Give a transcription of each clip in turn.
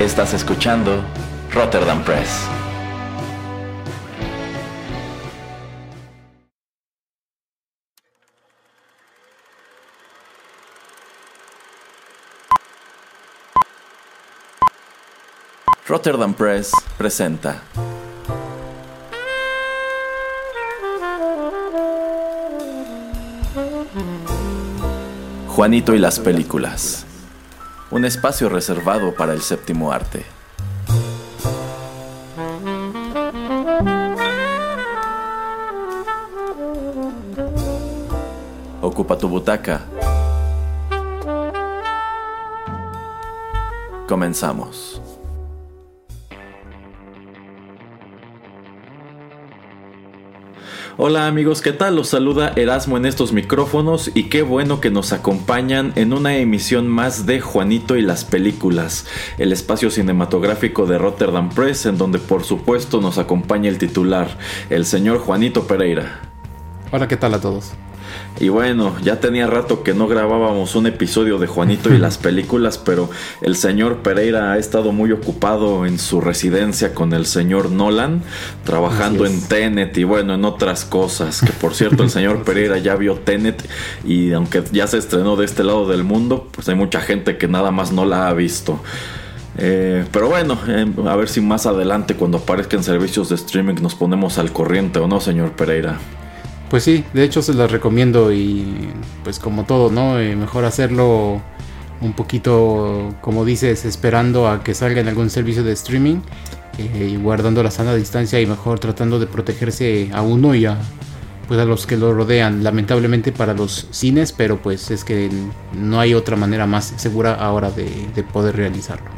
Estás escuchando Rotterdam Press. Rotterdam Press presenta Juanito y las películas. Un espacio reservado para el séptimo arte. Ocupa tu butaca. Comenzamos. Hola amigos, ¿qué tal? Los saluda Erasmo en estos micrófonos y qué bueno que nos acompañan en una emisión más de Juanito y las películas, el espacio cinematográfico de Rotterdam Press en donde por supuesto nos acompaña el titular, el señor Juanito Pereira. Hola, ¿qué tal a todos? Y bueno, ya tenía rato que no grabábamos un episodio de Juanito y las películas, pero el señor Pereira ha estado muy ocupado en su residencia con el señor Nolan, trabajando en Tenet y bueno, en otras cosas. Que por cierto, el señor Pereira ya vio Tenet y aunque ya se estrenó de este lado del mundo, pues hay mucha gente que nada más no la ha visto. Eh, pero bueno, eh, a ver si más adelante cuando aparezcan servicios de streaming nos ponemos al corriente o no, señor Pereira. Pues sí, de hecho se las recomiendo y pues como todo, ¿no? Eh, mejor hacerlo un poquito, como dices, esperando a que salga en algún servicio de streaming eh, y guardando la sana distancia y mejor tratando de protegerse a uno y a, pues a los que lo rodean. Lamentablemente para los cines, pero pues es que no hay otra manera más segura ahora de, de poder realizarlo.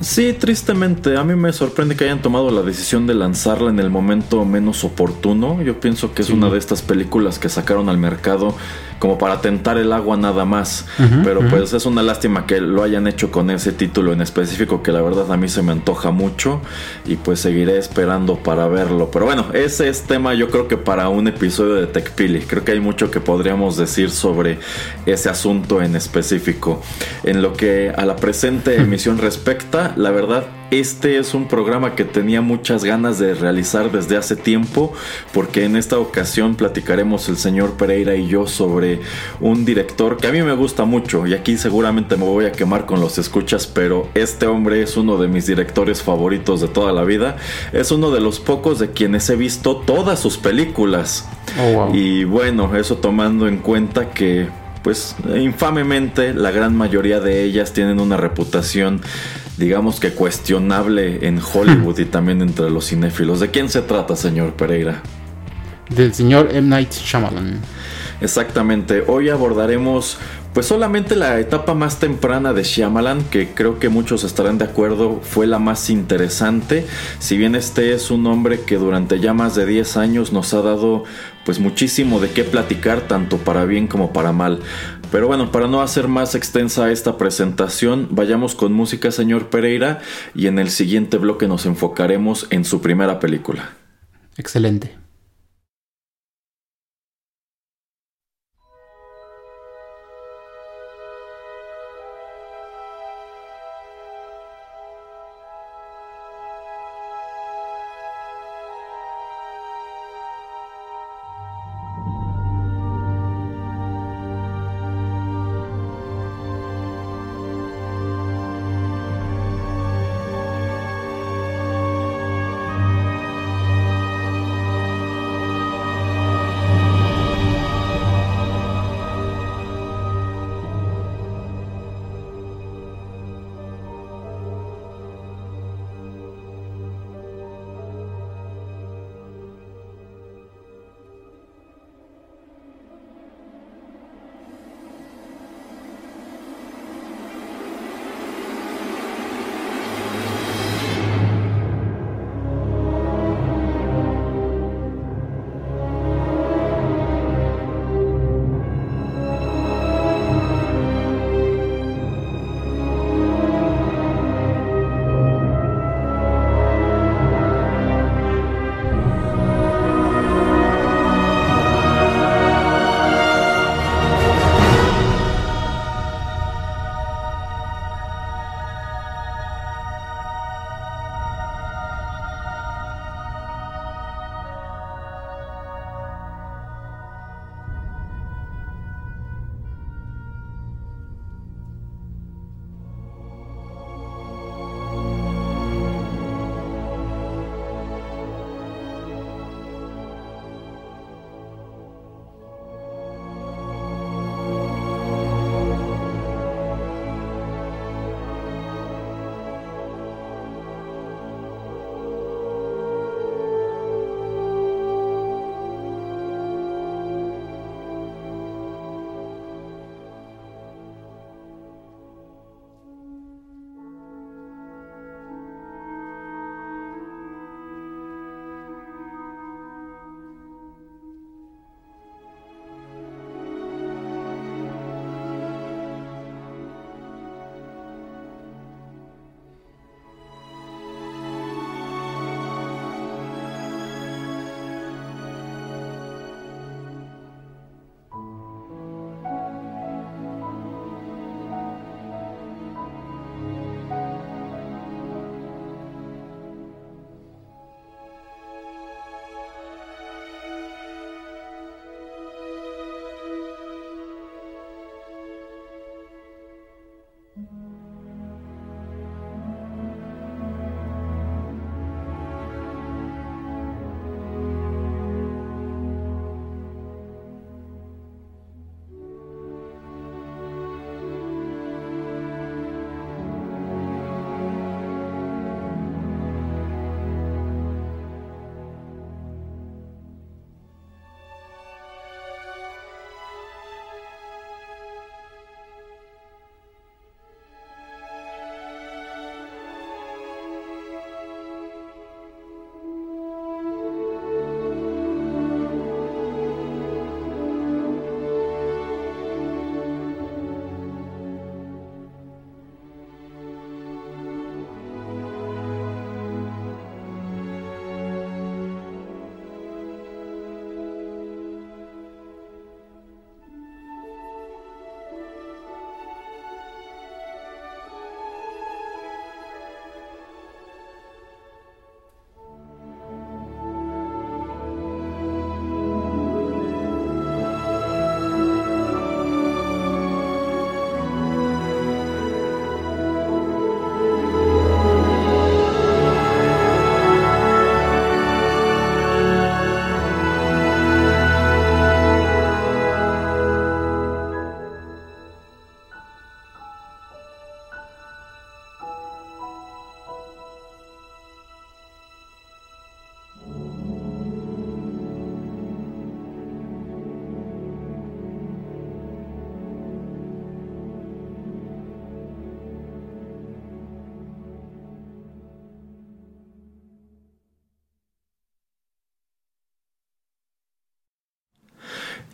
Sí, tristemente, a mí me sorprende que hayan tomado la decisión de lanzarla en el momento menos oportuno. Yo pienso que es una de estas películas que sacaron al mercado como para tentar el agua nada más. Pero pues es una lástima que lo hayan hecho con ese título en específico que la verdad a mí se me antoja mucho y pues seguiré esperando para verlo. Pero bueno, ese es tema yo creo que para un episodio de TechPili. Creo que hay mucho que podríamos decir sobre ese asunto en específico. En lo que a la presente emisión respecta, la verdad este es un programa que tenía muchas ganas de realizar desde hace tiempo porque en esta ocasión platicaremos el señor Pereira y yo sobre un director que a mí me gusta mucho y aquí seguramente me voy a quemar con los escuchas pero este hombre es uno de mis directores favoritos de toda la vida. Es uno de los pocos de quienes he visto todas sus películas. Oh, y bueno eso tomando en cuenta que pues infamemente la gran mayoría de ellas tienen una reputación digamos que cuestionable en Hollywood y también entre los cinéfilos. ¿De quién se trata, señor Pereira? Del señor M. Night Shyamalan. Exactamente, hoy abordaremos pues solamente la etapa más temprana de Shyamalan, que creo que muchos estarán de acuerdo, fue la más interesante. Si bien este es un hombre que durante ya más de 10 años nos ha dado pues muchísimo de qué platicar, tanto para bien como para mal. Pero bueno, para no hacer más extensa esta presentación, vayamos con música, señor Pereira, y en el siguiente bloque nos enfocaremos en su primera película. Excelente.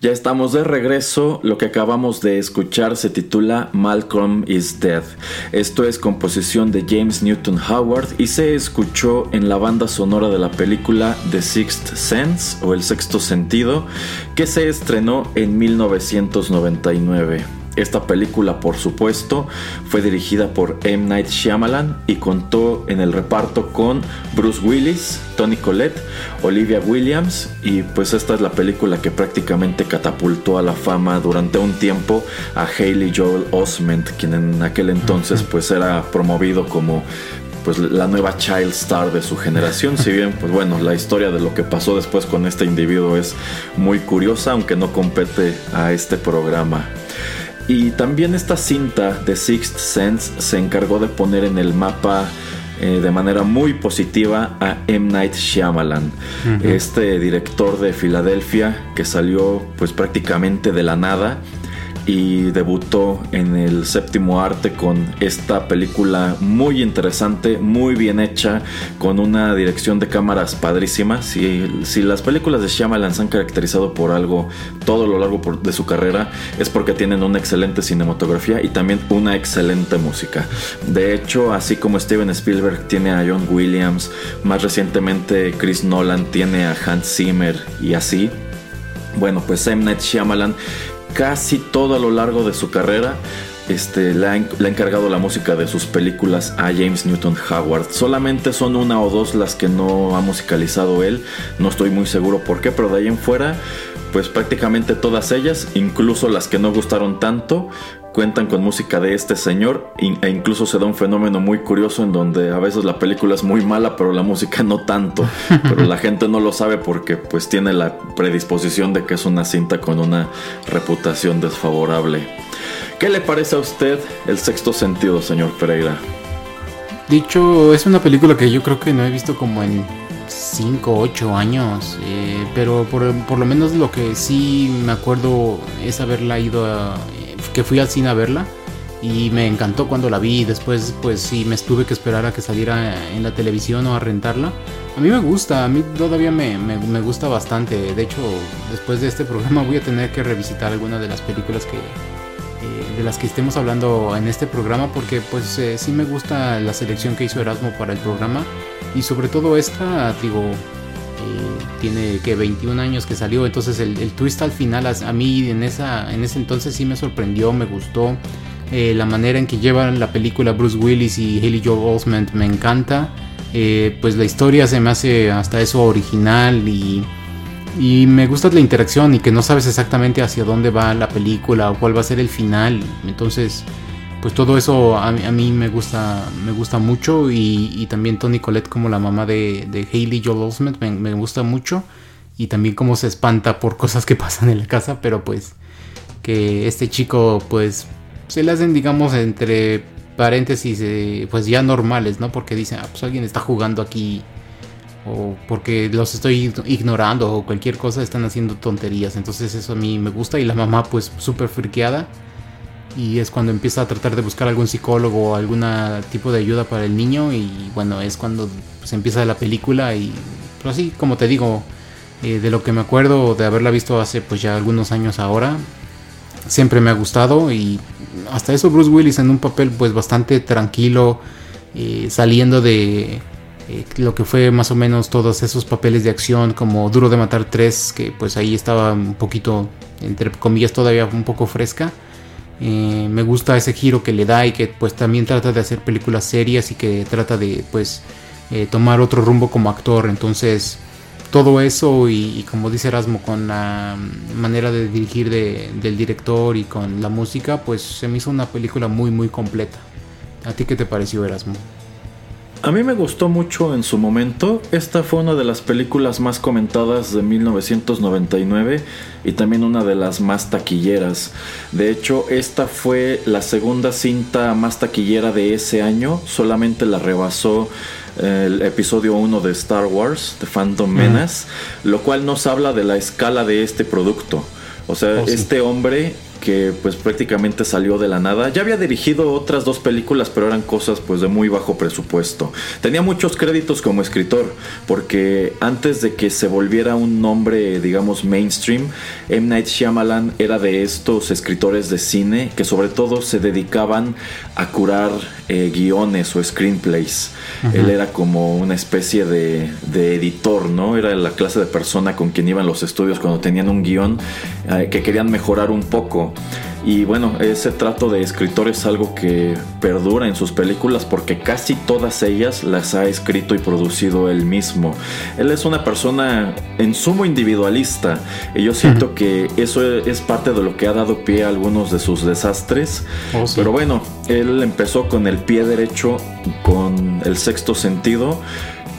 Ya estamos de regreso. Lo que acabamos de escuchar se titula Malcolm is Dead. Esto es composición de James Newton Howard y se escuchó en la banda sonora de la película The Sixth Sense o El Sexto Sentido, que se estrenó en 1999. Esta película, por supuesto, fue dirigida por M. Night Shyamalan y contó en el reparto con Bruce Willis, Tony Collette, Olivia Williams y pues esta es la película que prácticamente catapultó a la fama durante un tiempo a Haley Joel Osment, quien en aquel entonces pues era promovido como pues la nueva child star de su generación. Si bien, pues bueno, la historia de lo que pasó después con este individuo es muy curiosa, aunque no compete a este programa. Y también esta cinta de Sixth Sense se encargó de poner en el mapa eh, de manera muy positiva a M. Night Shyamalan, este director de Filadelfia que salió pues prácticamente de la nada y debutó en el séptimo arte con esta película muy interesante, muy bien hecha, con una dirección de cámaras padrísima. Si, si las películas de Shyamalan se han caracterizado por algo todo lo largo de su carrera, es porque tienen una excelente cinematografía y también una excelente música. De hecho, así como Steven Spielberg tiene a John Williams, más recientemente Chris Nolan tiene a Hans Zimmer y así. Bueno, pues M. Night Shyamalan casi todo a lo largo de su carrera este, le, ha, encargado la música de sus películas a James Newton Howard. Solamente son una o dos las que no ha musicalizado él. No estoy muy seguro por qué, pero de ahí en fuera, pues prácticamente todas ellas, incluso las que no gustaron tanto, cuentan con música de este señor e incluso se da un fenómeno muy curioso en donde a veces la película es muy mala pero la música no tanto, pero la gente no lo sabe porque pues tiene la predisposición de que es una cinta con una reputación desfavorable. ¿Qué le parece a usted el sexto sentido, señor Pereira? Dicho, es una película que yo creo que no he visto como en 5, 8 años, eh, pero por, por, lo menos lo que sí me acuerdo es haberla ido a, que fui al cine a verla y me encantó cuando la vi. Después, pues sí, me tuve que esperar a que saliera en la televisión o a rentarla. A mí me gusta, a mí todavía me, me, gusta bastante. De hecho, después de este programa voy a tener que revisitar algunas de las películas que, eh, de las que estemos hablando en este programa porque pues eh, sí me gusta la selección que hizo Erasmo para el programa y sobre todo esta, digo, tiene que 21 años que salió, entonces el, twist al final a, mí en, esa, en ese entonces sí me sorprendió, me gustó. Eh, la manera en que llevan la película Bruce Willis y Haley Joel Osment me encanta. Eh, pues la historia se me hace hasta eso original y, y me gusta la interacción y que no sabes exactamente hacia dónde va la película o cuál va a ser el final. Entonces pues todo eso a, mí me gusta me gusta mucho y, también Tony Colette como la mamá de, de Hailey Joel Osment me, gusta mucho y también cómo se espanta por cosas que pasan en la casa pero pues que este chico pues se le hacen digamos entre paréntesis eh, pues ya normales no porque dicen ah, pues alguien está jugando aquí o porque los estoy ignorando o cualquier cosa están haciendo tonterías entonces eso a mí me gusta y la mamá pues súper friqueada y es cuando empieza a tratar de buscar algún psicólogo o algún tipo de ayuda para el niño y bueno, es cuando se empieza la película y así como te digo, eh, de lo que me acuerdo de haberla visto hace pues ya algunos años ahora, siempre me ha gustado y hasta eso Bruce Willis en un papel pues bastante tranquilo, eh, saliendo de eh, lo que fue más o menos todos esos papeles de acción como Duro de Matar 3, que pues ahí estaba un poquito, entre comillas, todavía un poco fresca. Eh, me gusta ese giro que le da y que pues también trata de hacer películas serias y que trata de pues eh, tomar otro rumbo como actor. Entonces todo eso y, como dice Erasmo con la manera de dirigir del director y con la música pues se me hizo una película muy muy completa. ¿A ti qué te pareció Erasmo? A mí me gustó mucho en su momento. Esta fue una de las películas más comentadas de 1999 y también una de las más taquilleras. De hecho, esta fue la segunda cinta más taquillera de ese año. Solamente la rebasó eh, el episodio 1 de Star Wars, The Phantom Menace, lo cual nos habla de la escala de este producto. O sea, oh, este hombre que pues prácticamente salió de la nada. Ya había dirigido otras dos películas, pero eran cosas pues de muy bajo presupuesto. Tenía muchos créditos como escritor, porque antes de que se volviera un nombre, digamos, mainstream, M. Night Shyamalan era de estos escritores de cine que sobre todo se dedicaban a curar eh, guiones o screenplays. Él era como una especie de, de, editor, ¿no? Era la clase de persona con quien iban los estudios cuando tenían un guion eh, que querían mejorar un poco. Y bueno, ese trato de escritor es algo que perdura en sus películas porque casi todas ellas las ha escrito y producido él mismo. Él es una persona en sumo individualista y yo siento que eso es parte de lo que ha dado pie a algunos de sus desastres. Oh, Pero bueno, él empezó con el pie derecho, con el sexto sentido,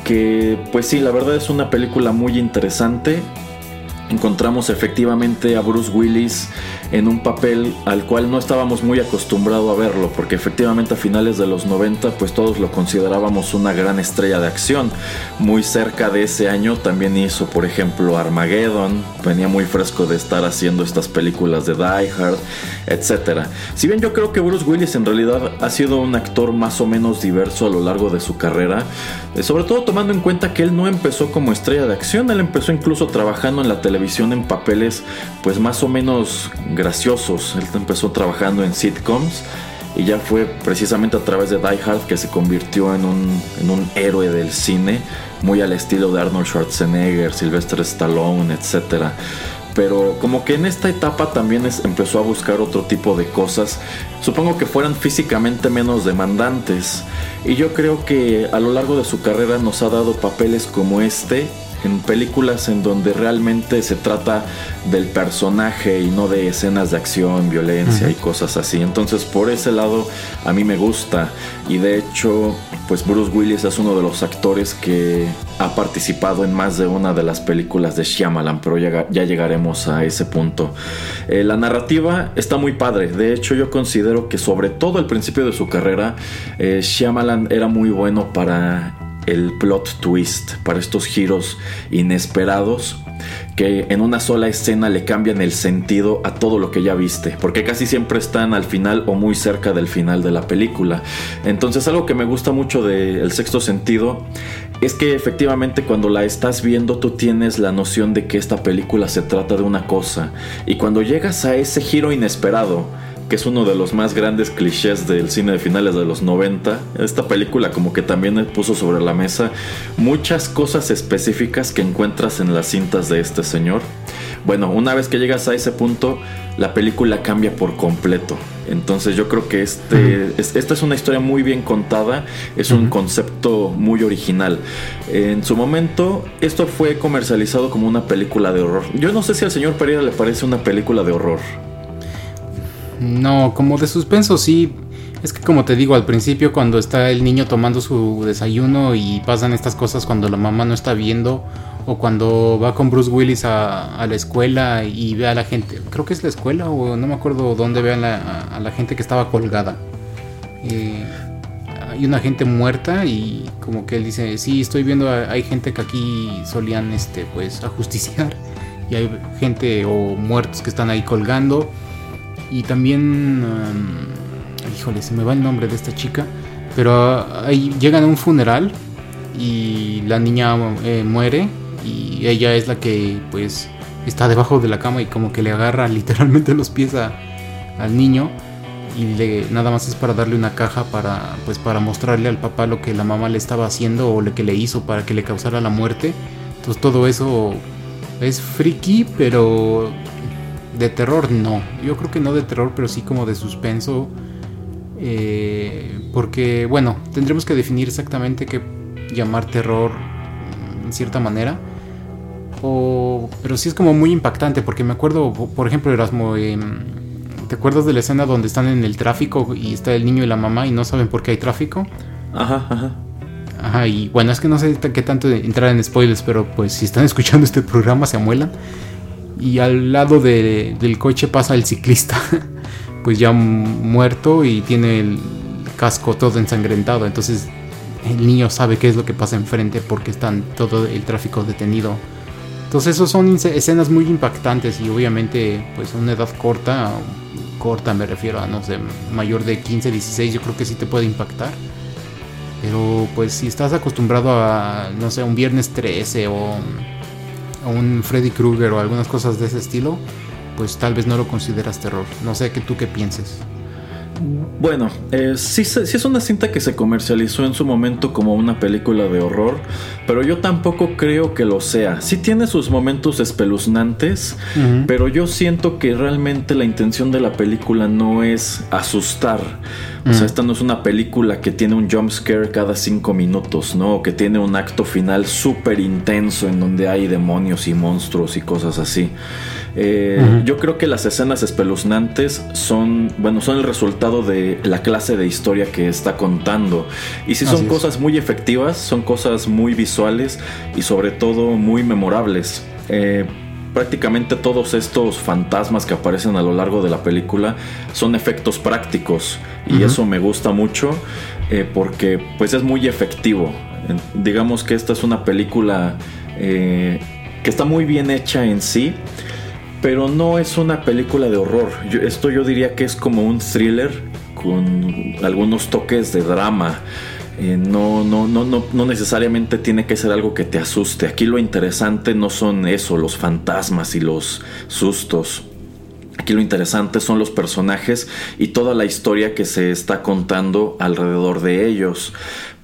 que pues sí, la verdad es una película muy interesante encontramos efectivamente a Bruce Willis en un papel al cual no estábamos muy acostumbrados a verlo, porque efectivamente a finales de los 90 pues todos lo considerábamos una gran estrella de acción. Muy cerca de ese año también hizo por ejemplo Armageddon, venía muy fresco de estar haciendo estas películas de Die Hard, etc. Si bien yo creo que Bruce Willis en realidad ha sido un actor más o menos diverso a lo largo de su carrera, eh, sobre todo tomando en cuenta que él no empezó como estrella de acción, él empezó incluso trabajando en la televisión en papeles pues más o menos graciosos. Él empezó trabajando en sitcoms y ya fue precisamente a través de Die Hard que se convirtió en un, héroe del cine, muy al estilo de Arnold Schwarzenegger, Sylvester Stallone, etc. Pero como que en esta etapa también empezó a buscar otro tipo de cosas, supongo que fueran físicamente menos demandantes. Y yo creo que a lo largo de su carrera nos ha dado papeles como este en películas en donde realmente se trata del personaje y no de escenas de acción, violencia y cosas así. Entonces por ese lado a mí me gusta y de hecho pues Bruce Willis es uno de los actores que ha participado en más de una de las películas de Shyamalan, pero ya, llegaremos a ese punto. Eh, la narrativa está muy padre, de hecho yo considero que sobre todo al principio de su carrera eh, Shyamalan era muy bueno para el plot twist, para estos giros inesperados que en una sola escena le cambian el sentido a todo lo que ya viste, porque casi siempre están al final o muy cerca del final de la película. Entonces algo que me gusta mucho de El sexto sentido es que efectivamente cuando la estás viendo tú tienes la noción de que esta película se trata de una cosa y cuando llegas a ese giro inesperado, que es uno de los más grandes clichés del cine de finales de los 90. Esta película como que también puso sobre la mesa muchas cosas específicas que encuentras en las cintas de este señor. Bueno, una vez que llegas a ese punto, la película cambia por completo. Entonces yo creo que este, esta es una historia muy bien contada, es un concepto muy original. En su momento, esto fue comercializado como una película de horror. Yo no sé si al señor Pereira le parece una película de horror. No, como de suspenso sí. Es que como te digo al principio cuando está el niño tomando su desayuno y pasan estas cosas cuando la mamá no está viendo o cuando va con Bruce Willis a, la escuela y ve a la gente, creo que es la escuela o no me acuerdo dónde ve a la, gente que estaba colgada. Eh, hay una gente muerta y como que él dice, sí, estoy viendo, hay gente que aquí solían este, pues ajusticiar y hay gente o muertos que están ahí colgando y también, híjole, se me va el nombre de esta chica, pero ahí llegan a un funeral y la niña eh, muere y ella es la que pues está debajo de la cama y como que le agarra literalmente los pies al niño y le, nada más es para darle una caja para pues para mostrarle al papá lo que la mamá le estaba haciendo o lo que le hizo para que le causara la muerte. Entonces todo eso es friki, pero de terror no. Yo creo que no de terror, pero sí como de suspenso. Eh, porque, bueno, tendremos que definir exactamente qué llamar terror mm, en cierta manera. O, pero sí es como muy impactante, porque me acuerdo, por ejemplo, Erasmo, em, ¿te acuerdas de la escena donde están en el tráfico y está el niño y la mamá y no saben por qué hay tráfico? Ajá, ajá. Ajá, y bueno, es que no sé qué tanto entrar en spoilers, pero pues si están escuchando este programa se amuelan y al lado del coche pasa el ciclista, pues ya muerto y tiene el casco todo ensangrentado. Entonces el niño sabe qué es lo que pasa enfrente porque están todo el tráfico detenido. Entonces esos son escenas muy impactantes y obviamente pues una edad corta corta, me refiero a, no sé, mayor de 15, 16, yo creo que sí te puede impactar. Pero pues si estás acostumbrado a, no sé, un viernes 13 o a un Freddy Krueger o algunas cosas de ese estilo, pues tal vez no lo consideras terror. No sé que tú qué pienses. Bueno, eh, sí, es una cinta que se comercializó en su momento como una película de horror, pero yo tampoco creo que lo sea. Sí tiene sus momentos espeluznantes, pero yo siento que realmente la intención de la película no es asustar. O sea, esta no es una película que tiene un jump scare cada cinco minutos, ¿no? O que tiene un acto final súper intenso en donde hay demonios y monstruos y cosas así. Eh, yo creo que las escenas espeluznantes son, bueno, son el resultado de la clase de historia que está contando. Y si son cosas muy efectivas, son cosas muy visuales y sobre todo muy memorables. Eh, prácticamente todos estos fantasmas que aparecen a lo largo de la película son efectos prácticos y eso me gusta mucho eh, porque pues es muy efectivo. Digamos que esta es una película que está muy bien hecha en sí pero no es una película de horror. esto yo diría que es como un thriller con algunos toques de drama. Eh, no, no, no, no, no necesariamente tiene que ser algo que te asuste. Aquí lo interesante no son eso, los fantasmas y los sustos. Aquí lo interesante son los personajes y toda la historia que se está contando alrededor de ellos.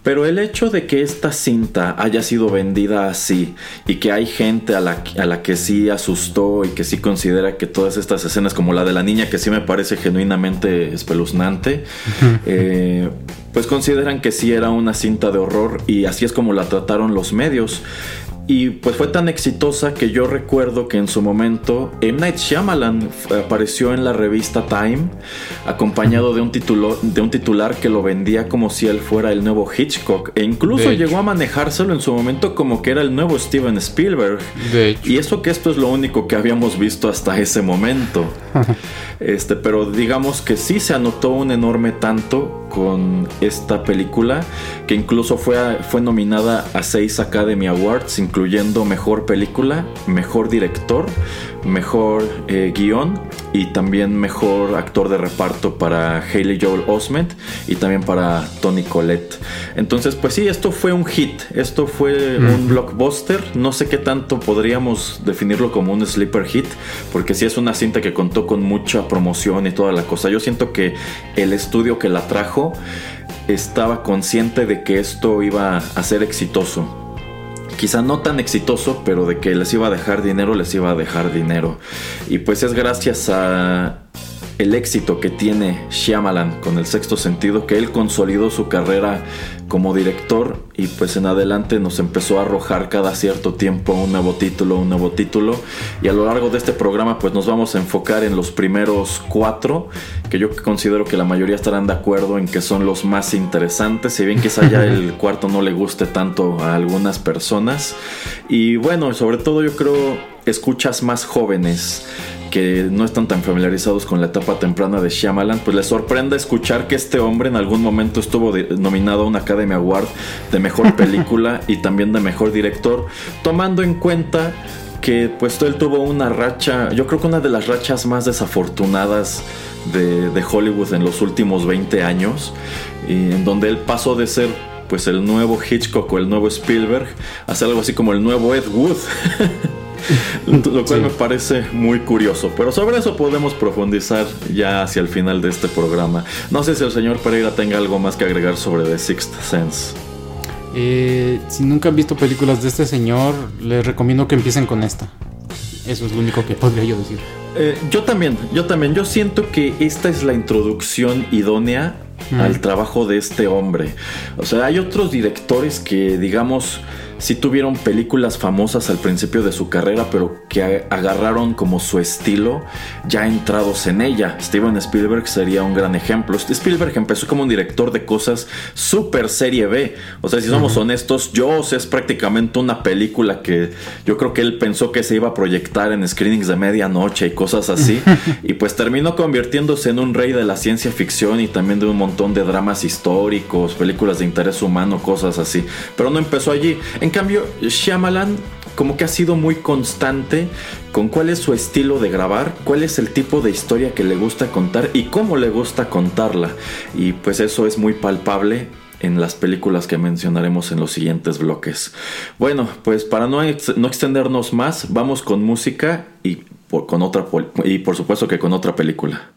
Pero el hecho de que esta cinta haya sido vendida así y que hay gente a la, a la, que sí asustó y que sí considera que todas estas escenas, como la de la niña, que sí me parece genuinamente espeluznante, eh, pues consideran que sí era una cinta de horror y así es como la trataron los medios. Y pues fue tan exitosa que yo recuerdo que en su momento M. Night Shyamalan apareció en la revista Time acompañado de un, titulo, de un titular que lo vendía como si él fuera el nuevo Hitchcock e incluso llegó a manejárselo en su momento como que era el nuevo Steven Spielberg. Y eso que esto es lo único que habíamos visto hasta ese momento. este, pero digamos que sí se anotó un enorme tanto con esta película, que incluso fue, fue nominada a seis Academy Awards, incluyendo Mejor Película, Mejor Director, Mejor eh, Guión y también Mejor Actor de Reparto para Haley Joel Osment y también para Tony Collette. Entonces, pues sí, esto fue un hit, esto fue un blockbuster, no sé qué tanto podríamos definirlo como un sleeper hit, porque sí es una cinta que contó con mucha promoción y toda la cosa. Yo siento que el estudio que la trajo, estaba consciente de que esto iba a ser exitoso. Quizá no tan exitoso, pero de que les iba a dejar dinero, les iba a dejar dinero. Y pues es gracias a el éxito que tiene Shyamalan con el sexto sentido, que él consolidó su carrera como director y pues en adelante nos empezó a arrojar cada cierto tiempo un nuevo título, un nuevo título. Y a lo largo de este programa pues nos vamos a enfocar en los primeros cuatro que yo considero que la mayoría estarán de acuerdo en que son los más interesantes, si bien quizá ya el cuarto no le guste tanto a algunas personas. Y bueno, sobre todo yo creo escuchas más jóvenes que no están tan familiarizados con la etapa temprana de Shyamalan, pues les sorprende escuchar que este hombre en algún momento estuvo nominado a un Academy Award de Mejor Película y también de Mejor Director, tomando en cuenta que pues él tuvo una racha, yo creo que una de las rachas más desafortunadas de, de Hollywood en los últimos 20 años, y en donde él pasó de ser pues el nuevo Hitchcock o el nuevo Spielberg a ser algo así como el nuevo Ed Wood. Lo cual me parece muy curioso. Pero sobre eso podemos profundizar ya hacia el final de este programa. No sé si el señor Pereira tenga algo más que agregar sobre The Sixth Sense. Eh, si nunca han visto películas de este señor, les recomiendo que empiecen con esta. Eso es lo único que podría yo decir. Eh, yo también, yo también. Yo siento que esta es la introducción idónea al trabajo de este hombre. O sea, hay otros directores que, digamos, sí tuvieron películas famosas al principio de su carrera, pero que agarraron como su estilo ya entrados en ella. Steven Spielberg sería un gran ejemplo. Spielberg empezó como un director de cosas súper serie B. O sea, si somos honestos, Jaws es prácticamente una película que yo creo que él pensó que se iba a proyectar en screenings de medianoche y cosas así. y pues terminó convirtiéndose en un rey de la ciencia ficción y también de un montón de dramas históricos, películas de interés humano, cosas así. Pero no empezó allí. En cambio, Shyamalan como que ha sido muy constante con cuál es su estilo de grabar, cuál es el tipo de historia que le gusta contar y cómo le gusta contarla. Y pues eso es muy palpable en las películas que mencionaremos en los siguientes bloques. Bueno, pues para no, no extendernos más, vamos con música y con otra y por supuesto que con otra película.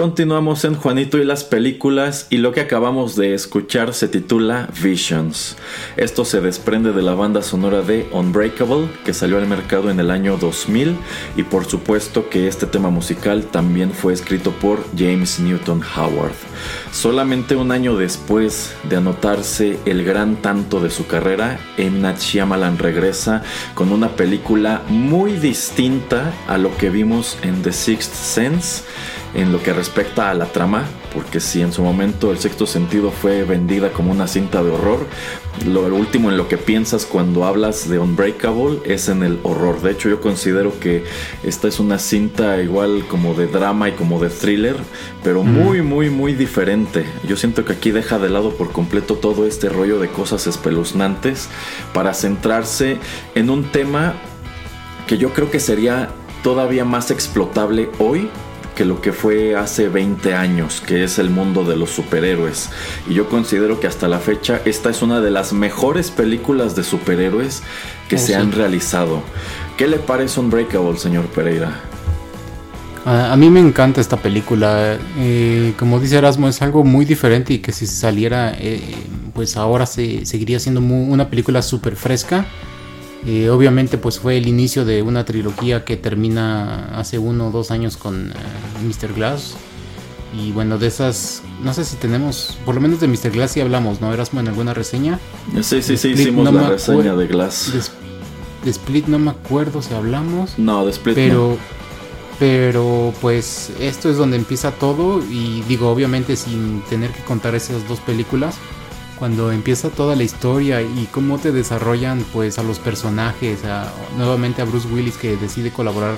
Continuamos en Juanito y las películas y lo que acabamos de escuchar se titula Visions. Esto se desprende de la banda sonora de Unbreakable que salió al mercado en el año 2000 y por supuesto que este tema musical también fue escrito por James Newton Howard. Solamente un año después de anotarse el gran tanto de su carrera, M. Night regresa con una película muy distinta a lo que vimos en The Sixth Sense en lo que respecta a la trama, porque si en su momento el sexto sentido fue vendida como una cinta de horror, lo último en lo que piensas cuando hablas de Unbreakable es en el horror. De hecho, yo considero que esta es una cinta igual como de drama y como de thriller, pero muy, muy, muy diferente. Yo siento que aquí deja de lado por completo todo este rollo de cosas espeluznantes para centrarse en un tema que yo creo que sería todavía más explotable hoy que lo que fue hace 20 años, que es el mundo de los superhéroes. Y yo considero que hasta la fecha esta es una de las mejores películas de superhéroes que oh, se han realizado. ¿Qué le parece Unbreakable, señor Pereira? A, mí me encanta esta película. Eh, como dice Erasmo, es algo muy diferente y que si saliera, eh, pues ahora se, seguiría siendo una película súper fresca obviamente pues fue el inicio de una trilogía que termina hace uno o dos años con eh, Mr. Glass. Y bueno, de esas, no sé si tenemos, por lo menos de Mr. Glass sí hablamos, ¿no? Erasmo en alguna reseña. Sí, sí, sí, hicimos la reseña de Glass. De, Split no me acuerdo si hablamos. No, de Split pero, Pero pues esto es donde empieza todo y digo, obviamente sin tener que contar esas dos películas cuando empieza toda la historia y cómo te desarrollan pues a los personajes, nuevamente a Bruce Willis que decide colaborar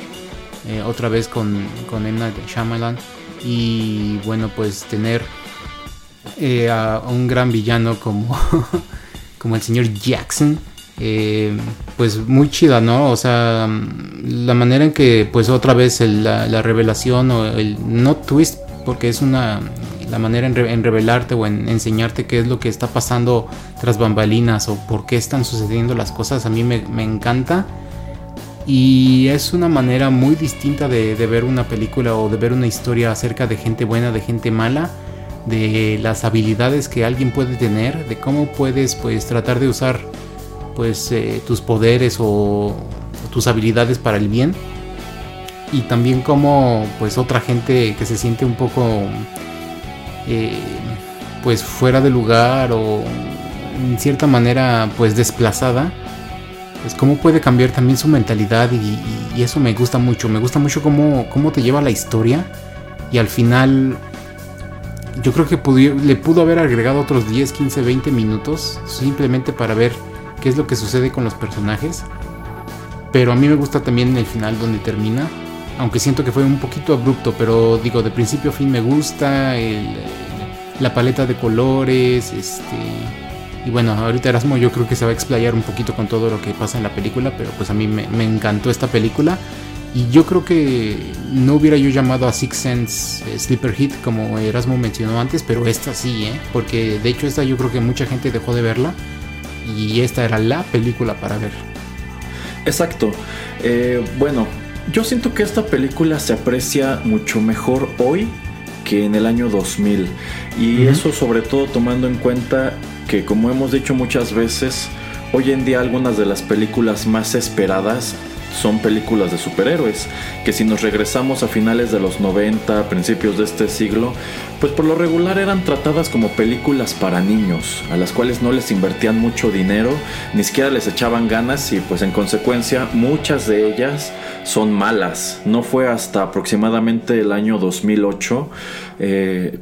eh, otra vez con, con Emma Shyamalan y bueno pues tener eh, a, un gran villano como, como el señor Jackson. Eh, pues muy chida, ¿no? O sea, la manera en que pues otra vez la, la, revelación o el no twist, porque es una la manera en, revelarte o en enseñarte qué es lo que está pasando tras bambalinas o por qué están sucediendo las cosas, a mí me, encanta. Y es una manera muy distinta de, ver una película o de ver una historia acerca de gente buena, de gente mala, de las habilidades que alguien puede tener, de cómo puedes pues tratar de usar pues eh, tus poderes o, tus habilidades para el bien y también como pues otra gente que se siente un poco eh, pues fuera de lugar o en cierta manera pues desplazada, pues cómo puede cambiar también su mentalidad y, eso me gusta mucho, me gusta mucho cómo, cómo te lleva la historia y al final yo creo que le pudo haber agregado otros 10, 15, 20 minutos simplemente para ver qué es lo que sucede con los personajes. Pero a mí me gusta también el final donde termina, aunque siento que fue un poquito abrupto, pero digo, de principio a fin me gusta la paleta de colores, este... Y bueno, ahorita Erasmo yo creo que se va a explayar un poquito con todo lo que pasa en la película, pero pues a mí me, encantó esta película. Y yo creo que no hubiera yo llamado a Six Sense eh, Sleeper Hit como Erasmo mencionó antes, pero esta sí, ¿eh? Porque de hecho esta yo creo que mucha gente dejó de verla y esta era la película para ver. Exacto. Eh, bueno, yo siento que esta película se aprecia mucho mejor hoy que en el año 2000. Y eso sobre todo tomando en cuenta que como hemos dicho muchas veces, hoy en día algunas de las películas más esperadas son películas de superhéroes, que si nos regresamos a finales de los 90, principios de este siglo, pues por lo regular eran tratadas como películas para niños, a las cuales no les invertían mucho dinero, ni siquiera les echaban ganas y pues en consecuencia muchas de ellas son malas. No fue hasta aproximadamente el año 2008 eh,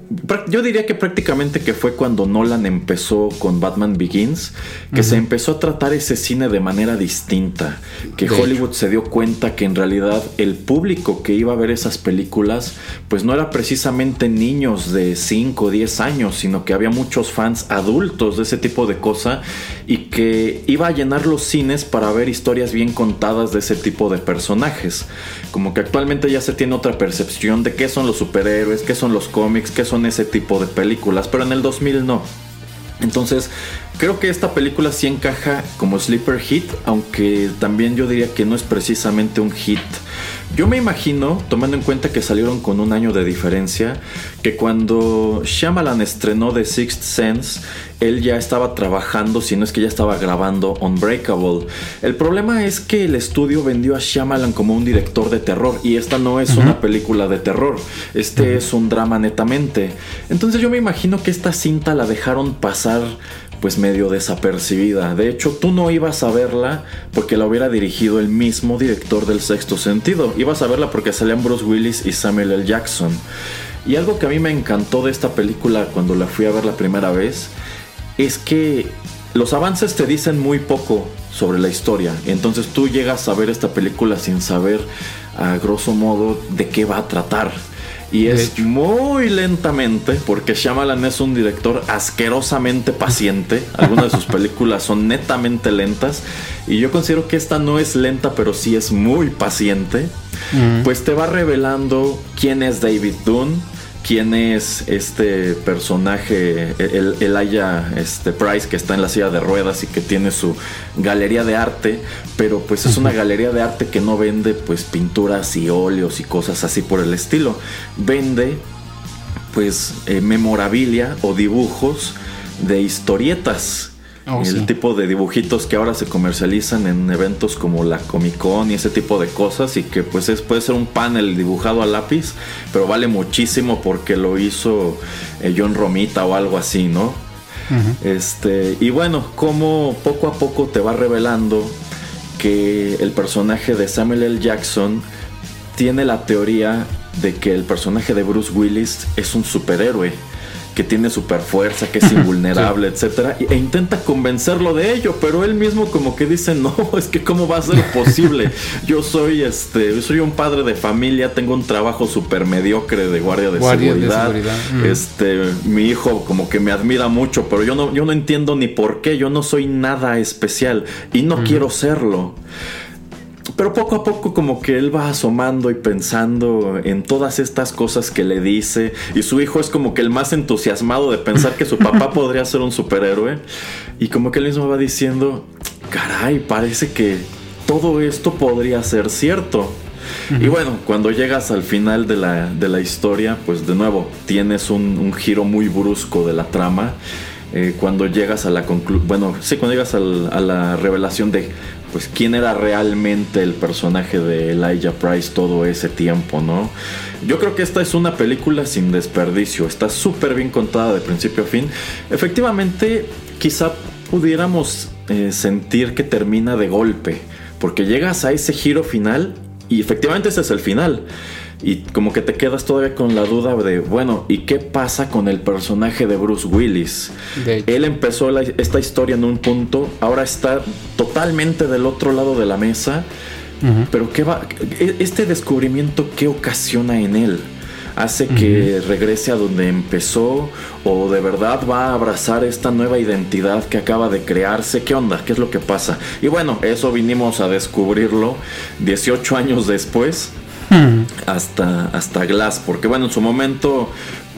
yo diría que prácticamente que fue cuando Nolan empezó con Batman Begins, que se empezó a tratar ese cine de manera distinta, que Hollywood se dio cuenta que en realidad el público que iba a ver esas películas, pues no era precisamente niños de 5 o 10 años, sino que había muchos fans adultos de ese tipo de cosa y que iba a llenar los cines para ver historias bien contadas de ese tipo de personajes. Como que actualmente ya se tiene otra percepción de qué son los superhéroes, qué son los cómics, que son ese tipo de películas, pero en el 2000 no. Entonces, creo que esta película sí encaja como sleeper hit, aunque también yo diría que no es precisamente un hit, Yo me imagino, tomando en cuenta que salieron con un año de diferencia, que cuando Shyamalan estrenó The Sixth Sense, él ya estaba trabajando, si no es que ya estaba grabando Unbreakable. El problema es que el estudio vendió a Shyamalan como un director de terror y esta no es una película de terror, este es un drama netamente. Entonces yo me imagino que esta cinta la dejaron pasar pues medio desapercibida. De hecho, tú no ibas a verla porque la hubiera dirigido el mismo director del sexto sentido. Ibas a verla porque salían Bruce Willis y Samuel L. Jackson. Y algo que a mí me encantó de esta película cuando la fui a ver la primera vez es que los avances te dicen muy poco sobre la historia. Entonces tú llegas a ver esta película sin saber a grosso modo de qué va a tratar. Y es muy lentamente, porque Shyamalan es un director asquerosamente paciente. Algunas de sus películas son netamente lentas. Y yo considero que esta no es lenta, pero sí es muy paciente. Pues te va revelando quién es David Dunn quién es este personaje, el, Elijah este, Price, que está en la silla de ruedas y que tiene su galería de arte, pero pues es una galería de arte que no vende pues pinturas y óleos y cosas así por el estilo. Vende pues eh, memorabilia o dibujos de historietas Oh, el tipo de dibujitos que ahora se comercializan en eventos como la Comic Con y ese tipo de cosas y que pues es, puede ser un panel dibujado a lápiz, pero vale muchísimo porque lo hizo eh, John Romita o algo así, ¿no? Este, y bueno, como poco a poco te va revelando que el personaje de Samuel L. Jackson tiene la teoría de que el personaje de Bruce Willis es un superhéroe que tiene super fuerza, que es invulnerable, etcétera, e intenta convencerlo de ello, pero él mismo como que dice, "No, es que cómo va a ser posible. Yo soy este, soy un padre de familia, tengo un trabajo súper mediocre de guardia de seguridad. Mm. Este, mi hijo como que me admira mucho, pero yo no yo no entiendo ni por qué, yo no soy nada especial y no quiero serlo." Pero poco a poco como que él va asomando y pensando en todas estas cosas que le dice y su hijo es como que el más entusiasmado de pensar que su papá podría ser un superhéroe y como que él mismo va diciendo, caray, parece que todo esto podría ser cierto. Y bueno, cuando llegas al final de la, historia, pues de nuevo tienes un, giro muy brusco de la trama. Eh, cuando llegas a la conclusión, bueno, sí, cuando llegas a la revelación de pues quién era realmente el personaje de Elijah Price todo ese tiempo, ¿no? Yo creo que esta es una película sin desperdicio, está súper bien contada de principio a fin. Efectivamente, quizá pudiéramos eh, sentir que termina de golpe, porque llegas a ese giro final y efectivamente ese es el final y como que te quedas todavía con la duda de, bueno, ¿y qué pasa con el personaje de Bruce Willis? Él empezó esta historia en un punto, ahora está totalmente del otro lado de la mesa, pero ¿qué va? E, este descubrimiento, ¿qué ocasiona en él? hace que regrese a donde empezó o de verdad va a abrazar esta nueva identidad que acaba de crearse. ¿Qué onda? ¿Qué es lo que pasa? Y bueno, eso vinimos a descubrirlo 18 años después hasta, hasta Glass, porque bueno, en su momento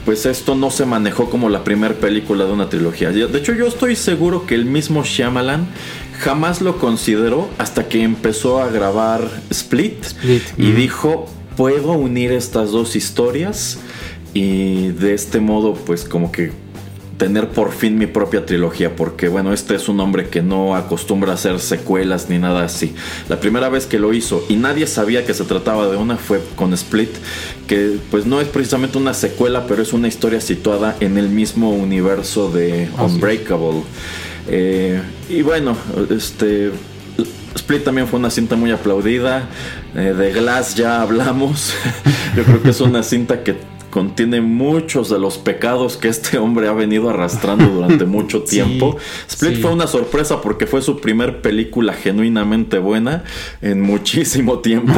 pues esto no se manejó como la primera película de una trilogía. De hecho, yo estoy seguro que el mismo Shyamalan jamás lo consideró hasta que empezó a grabar Split, y dijo, puedo unir estas dos historias y de este modo pues como que tener por fin mi propia trilogía, porque bueno, este es un hombre que no acostumbra a hacer secuelas ni nada así. La primera vez que lo hizo y nadie sabía que se trataba de una fue con Split, que pues no es precisamente una secuela, pero es una historia situada en el mismo universo de Unbreakable. Eh, y bueno, este Split también fue una cinta muy aplaudida. Eh, de Glass ya hablamos. Yo creo que es una cinta que contiene muchos de los pecados que este hombre ha venido arrastrando durante mucho tiempo. Split fue una sorpresa porque fue su primer película genuinamente buena en muchísimo tiempo.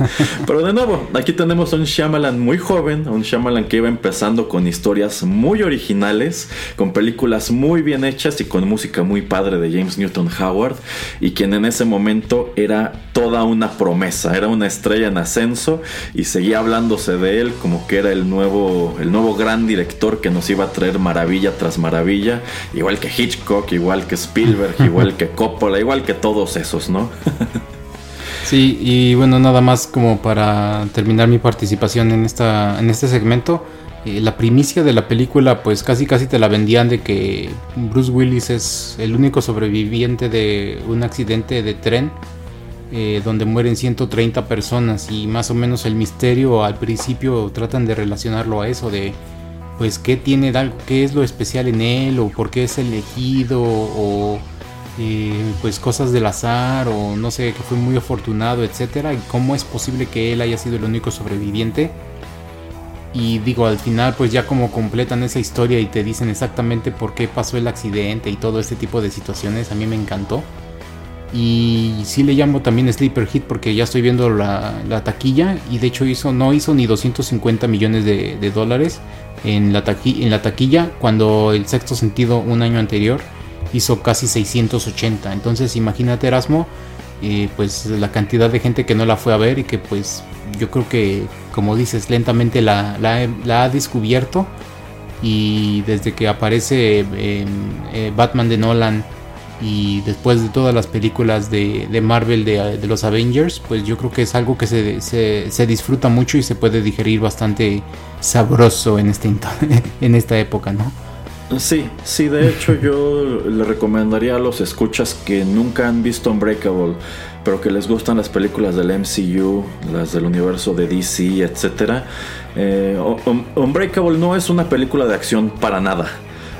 Pero de nuevo, aquí tenemos a un Shyamalan muy joven, un Shyamalan que iba empezando con historias muy originales, con películas muy bien hechas y con música muy padre de James Newton Howard, y quien en ese momento era toda una promesa, era una estrella en ascenso y seguía hablándose de él como que era el nuevo el nuevo gran director que nos iba a traer maravilla tras maravilla, igual que Hitchcock, igual que Spielberg, igual que Coppola, igual que todos esos, ¿no? Sí, y bueno, nada más como para terminar mi participación en, esta, en este segmento. Eh, la primicia de la película, pues casi casi te la vendían de que Bruce Willis es el único sobreviviente de un accidente de tren eh, donde mueren 130 personas y más o menos el misterio al principio tratan de relacionarlo a eso de pues qué tiene algo, qué es lo especial en él o por qué es elegido o eh, pues cosas del azar o no sé que fue muy afortunado etcétera y cómo es posible que él haya sido el único sobreviviente. Y digo al final pues ya como completan esa historia y te dicen exactamente por qué pasó el accidente y todo este tipo de situaciones a mí me encantó y sí le llamo también Sleeper Hit porque ya estoy viendo la, taquilla y de hecho hizo, no hizo ni 250 millones de, dólares en la, taquilla cuando el sexto sentido un año anterior hizo casi 680. Entonces imagínate Erasmo, eh, pues la cantidad de gente que no la fue a ver y que pues yo creo que como dices lentamente la, ha descubierto y desde que aparece eh, Batman de Nolan y después de todas las películas de, Marvel de, los Avengers, pues yo creo que es algo que se, se, disfruta mucho y se puede digerir bastante sabroso en, este, en esta época, ¿no? Sí, sí, de hecho yo le recomendaría a los escuchas que nunca han visto Unbreakable, pero que les gustan las películas del MCU, las del universo de DC, etc. Eh, Unbreakable no es una película de acción para nada.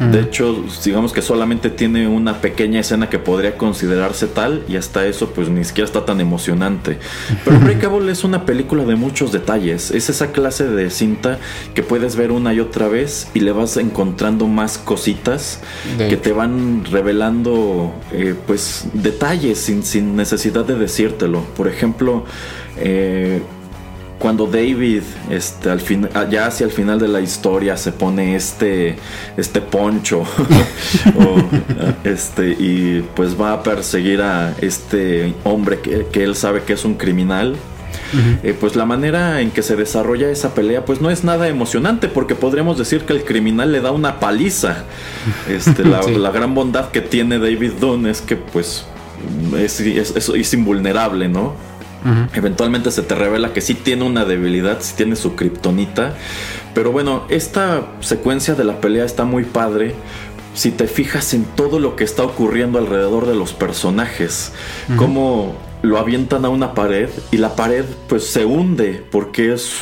De hecho, digamos que solamente tiene una pequeña escena que podría considerarse tal y hasta eso pues ni siquiera está tan emocionante. Pero Breakable es una película de muchos detalles. Es esa clase de cinta que puedes ver una y otra vez y le vas encontrando más cositas que te van revelando eh, pues detalles sin, sin necesidad de decírtelo. Por ejemplo, eh, cuando David este al fin ya hacia el final de la historia se pone este este poncho este y pues va a perseguir a este hombre que, él sabe que es un criminal. Eh, pues la manera en que se desarrolla esa pelea pues no es nada emocionante porque podríamos decir que el criminal le da una paliza. Este, la, la gran bondad que tiene David Dunn es que pues es, es, es invulnerable no Eventualmente se te revela que sí tiene una debilidad, sí tiene su kriptonita. Pero bueno, esta secuencia de la pelea está muy padre. Si te fijas en todo lo que está ocurriendo alrededor de los personajes, como lo avientan a una pared y la pared pues se hunde porque es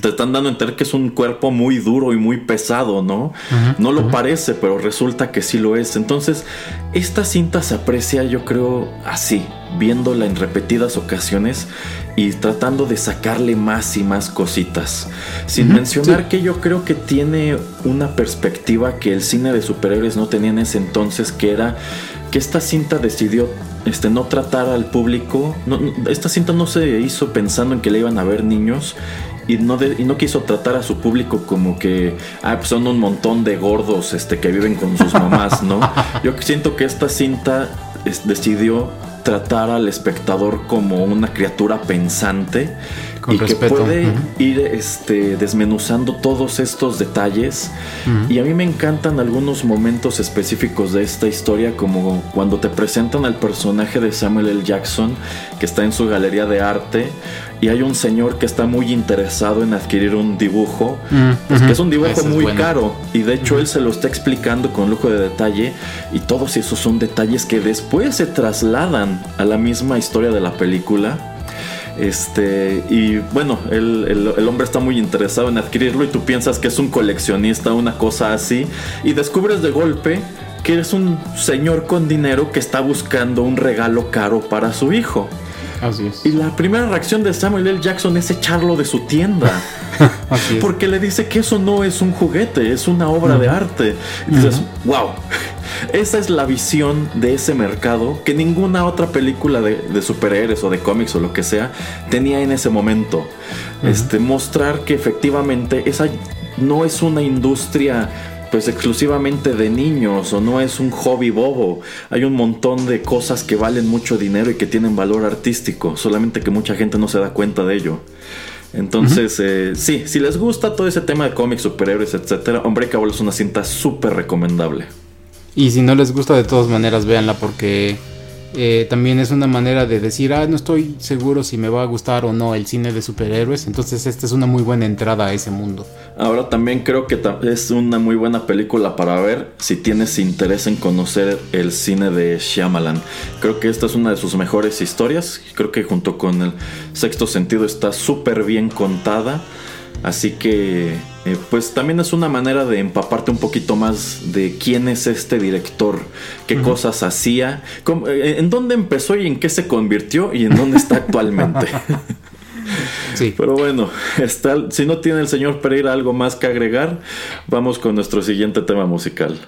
te están dando a entender que es un cuerpo muy duro y muy pesado, ¿no? No lo parece, pero resulta que sí lo es. Entonces, esta cinta se aprecia yo creo así, viéndola en repetidas ocasiones y tratando de sacarle más y más cositas. Sin mencionar que yo creo que tiene una perspectiva que el cine de superhéroes no tenía en ese entonces, que era que esta cinta decidió este, no tratar al público. esta cinta no se hizo pensando en que le iban a ver niños y no, y no quiso tratar a su público como que ah, pues son un montón de gordos este, que viven con sus mamás, ¿no? Yo siento que esta cinta decidió tratar al espectador como una criatura pensante y que puede ir este, desmenuzando todos estos detalles. Y a mí me encantan algunos momentos específicos de esta historia, como cuando te presentan al personaje de Samuel L. Jackson, que está en su galería de arte, y hay un señor que está muy interesado en adquirir un dibujo, pues que es un dibujo muy caro, y de hecho él se lo está explicando con lujo de detalle, y todos esos son detalles que después se trasladan a la misma historia de la película este, y bueno, el, hombre está muy interesado en adquirirlo y tú piensas que es un coleccionista, una cosa así, y descubres de golpe que eres un señor con dinero que está buscando un regalo caro para su hijo. Así es. Y la primera reacción de Samuel L. Jackson es echarlo de su tienda. Porque le dice que eso no es un juguete, es una obra de arte. Y dices, wow, esa es la visión de ese mercado que ninguna otra película de, superhéroes o de cómics o lo que sea tenía en ese momento. Este, mostrar que efectivamente esa no es una industria pues exclusivamente de niños o no es un hobby bobo. Hay un montón de cosas que valen mucho dinero y que tienen valor artístico, solamente que mucha gente no se da cuenta de ello. Entonces, eh, sí, si les gusta todo ese tema de cómics, superhéroes, etcétera, Hombre Cabo es una cinta súper recomendable. Y si no les gusta, de todas maneras, véanla porque eh, también es una manera de decir, ah, no estoy seguro si me va a gustar o no el cine de superhéroes, entonces esta es una muy buena entrada a ese mundo. Ahora también creo que es una muy buena película para ver si tienes interés en conocer el cine de Shyamalan. Creo que esta es una de sus mejores historias, creo que junto con el sexto sentido está súper bien contada. Así que, eh, pues también es una manera de empaparte un poquito más de quién es este director, qué cosas hacía, eh, en dónde empezó y en qué se convirtió y en dónde está actualmente. Sí. Pero bueno, está, si no tiene el señor Pereira algo más que agregar, vamos con nuestro siguiente tema musical.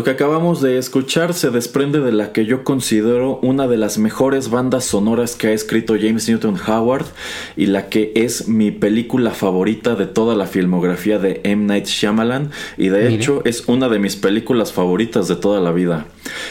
Lo que acabamos de escuchar se desprende de la que yo considero una de las mejores bandas sonoras que ha escrito James Newton Howard y la que es mi película favorita de toda la filmografía de M. Night Shyamalan y de hecho es una de mis películas favoritas de toda la vida.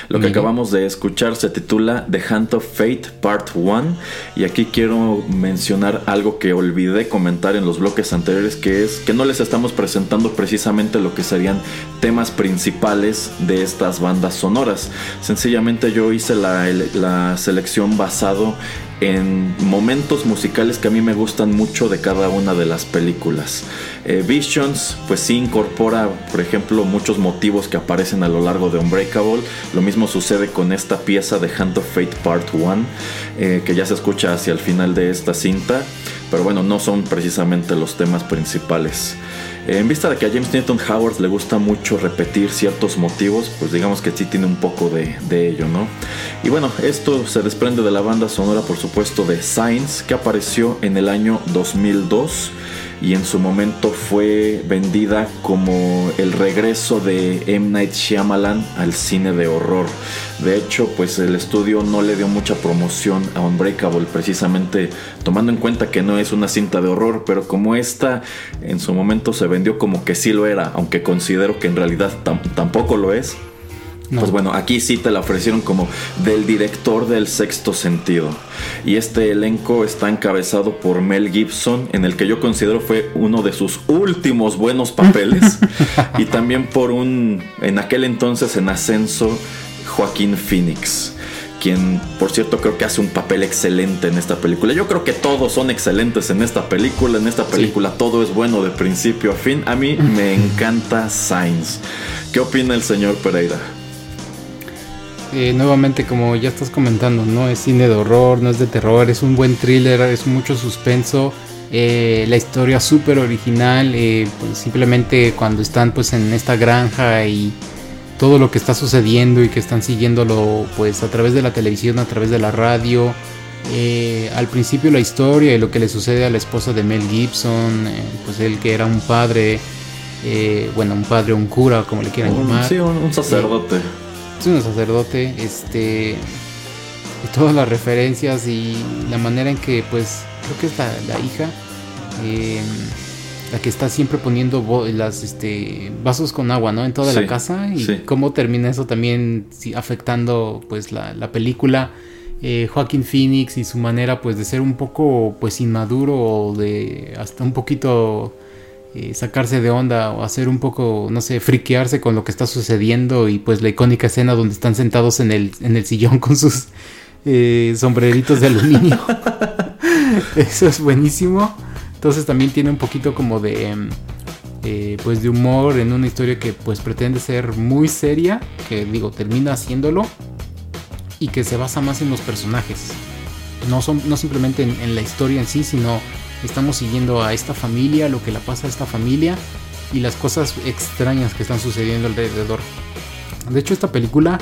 Lo que acabamos de escuchar se titula The Hand of Fate Part 1 y aquí quiero mencionar algo que olvidé comentar en los bloques anteriores que es que no les estamos presentando precisamente lo que serían temas principales de estas bandas sonoras. Sencillamente yo hice la, la selección basado en momentos musicales que a mí me gustan mucho de cada una de las películas. Eh, Visions, pues sí incorpora, por ejemplo, muchos motivos que aparecen a lo largo de Unbreakable. Lo mismo sucede con esta pieza de Hand of Fate Part 1, eh, que ya se escucha hacia el final de esta cinta. Pero bueno, no son precisamente los temas principales. En vista de que a James Newton Howard le gusta mucho repetir ciertos motivos, pues digamos que sí tiene un poco de, de, ello, ¿no? Y bueno, esto se desprende de la banda sonora, por supuesto, de Science, que apareció en el año 2002 y en su momento fue vendida como el regreso de M. Night Shyamalan al cine de horror. De hecho, pues el estudio no le dio mucha promoción a Unbreakable, precisamente tomando en cuenta que no es una cinta de horror, pero como esta en su momento se vendió como que sí lo era, aunque considero que en realidad tampoco lo es. Pues bueno, aquí sí te la ofrecieron como del director del sexto sentido. Y este elenco está encabezado por Mel Gibson, en el que yo considero fue uno de sus últimos buenos papeles. y también por un, en aquel entonces en ascenso, Joaquín Phoenix quien por cierto creo que hace un papel excelente en esta película. Yo creo que todos son excelentes en esta película. En esta película todo es bueno de principio a fin. A mí me encanta Sainz. ¿Qué opina el señor Pereira? Eh, nuevamente como ya estás comentando, no es cine de horror, no es de terror, es un buen thriller, es mucho suspenso. Eh, la historia súper original, eh, pues simplemente cuando están pues en esta granja y todo lo que está sucediendo y que están siguiéndolo pues a través de la televisión, a través de la radio. al principio la historia y lo que le sucede a la esposa de Mel Gibson, pues él que era un padre, bueno, un padre, un cura, como le quieran llamar. Sí, un sacerdote es un sacerdote, este, y todas las referencias y la manera en que, pues, creo que es la, hija, em, la que está siempre poniendo las, este, vasos con agua, ¿no? En toda la casa y cómo termina eso también afectando, pues, la, la película. Eh, Joaquín Phoenix y su manera, pues, de ser un poco, pues, inmaduro o de hasta un poquito eh, sacarse de onda o hacer un poco, no sé, friquearse con lo que está sucediendo y pues la icónica escena donde están sentados en el, en el sillón con sus eh, sombreritos de aluminio. Eso es buenísimo. Entonces también tiene un poquito como de... Eh, pues de humor en una historia que pues pretende ser muy seria, que digo, termina haciéndolo y que se basa más en los personajes. No, son, no simplemente en la historia en sí, sino Estamos siguiendo a esta familia, lo que le pasa a esta familia y las cosas extrañas que están sucediendo alrededor. De hecho, esta película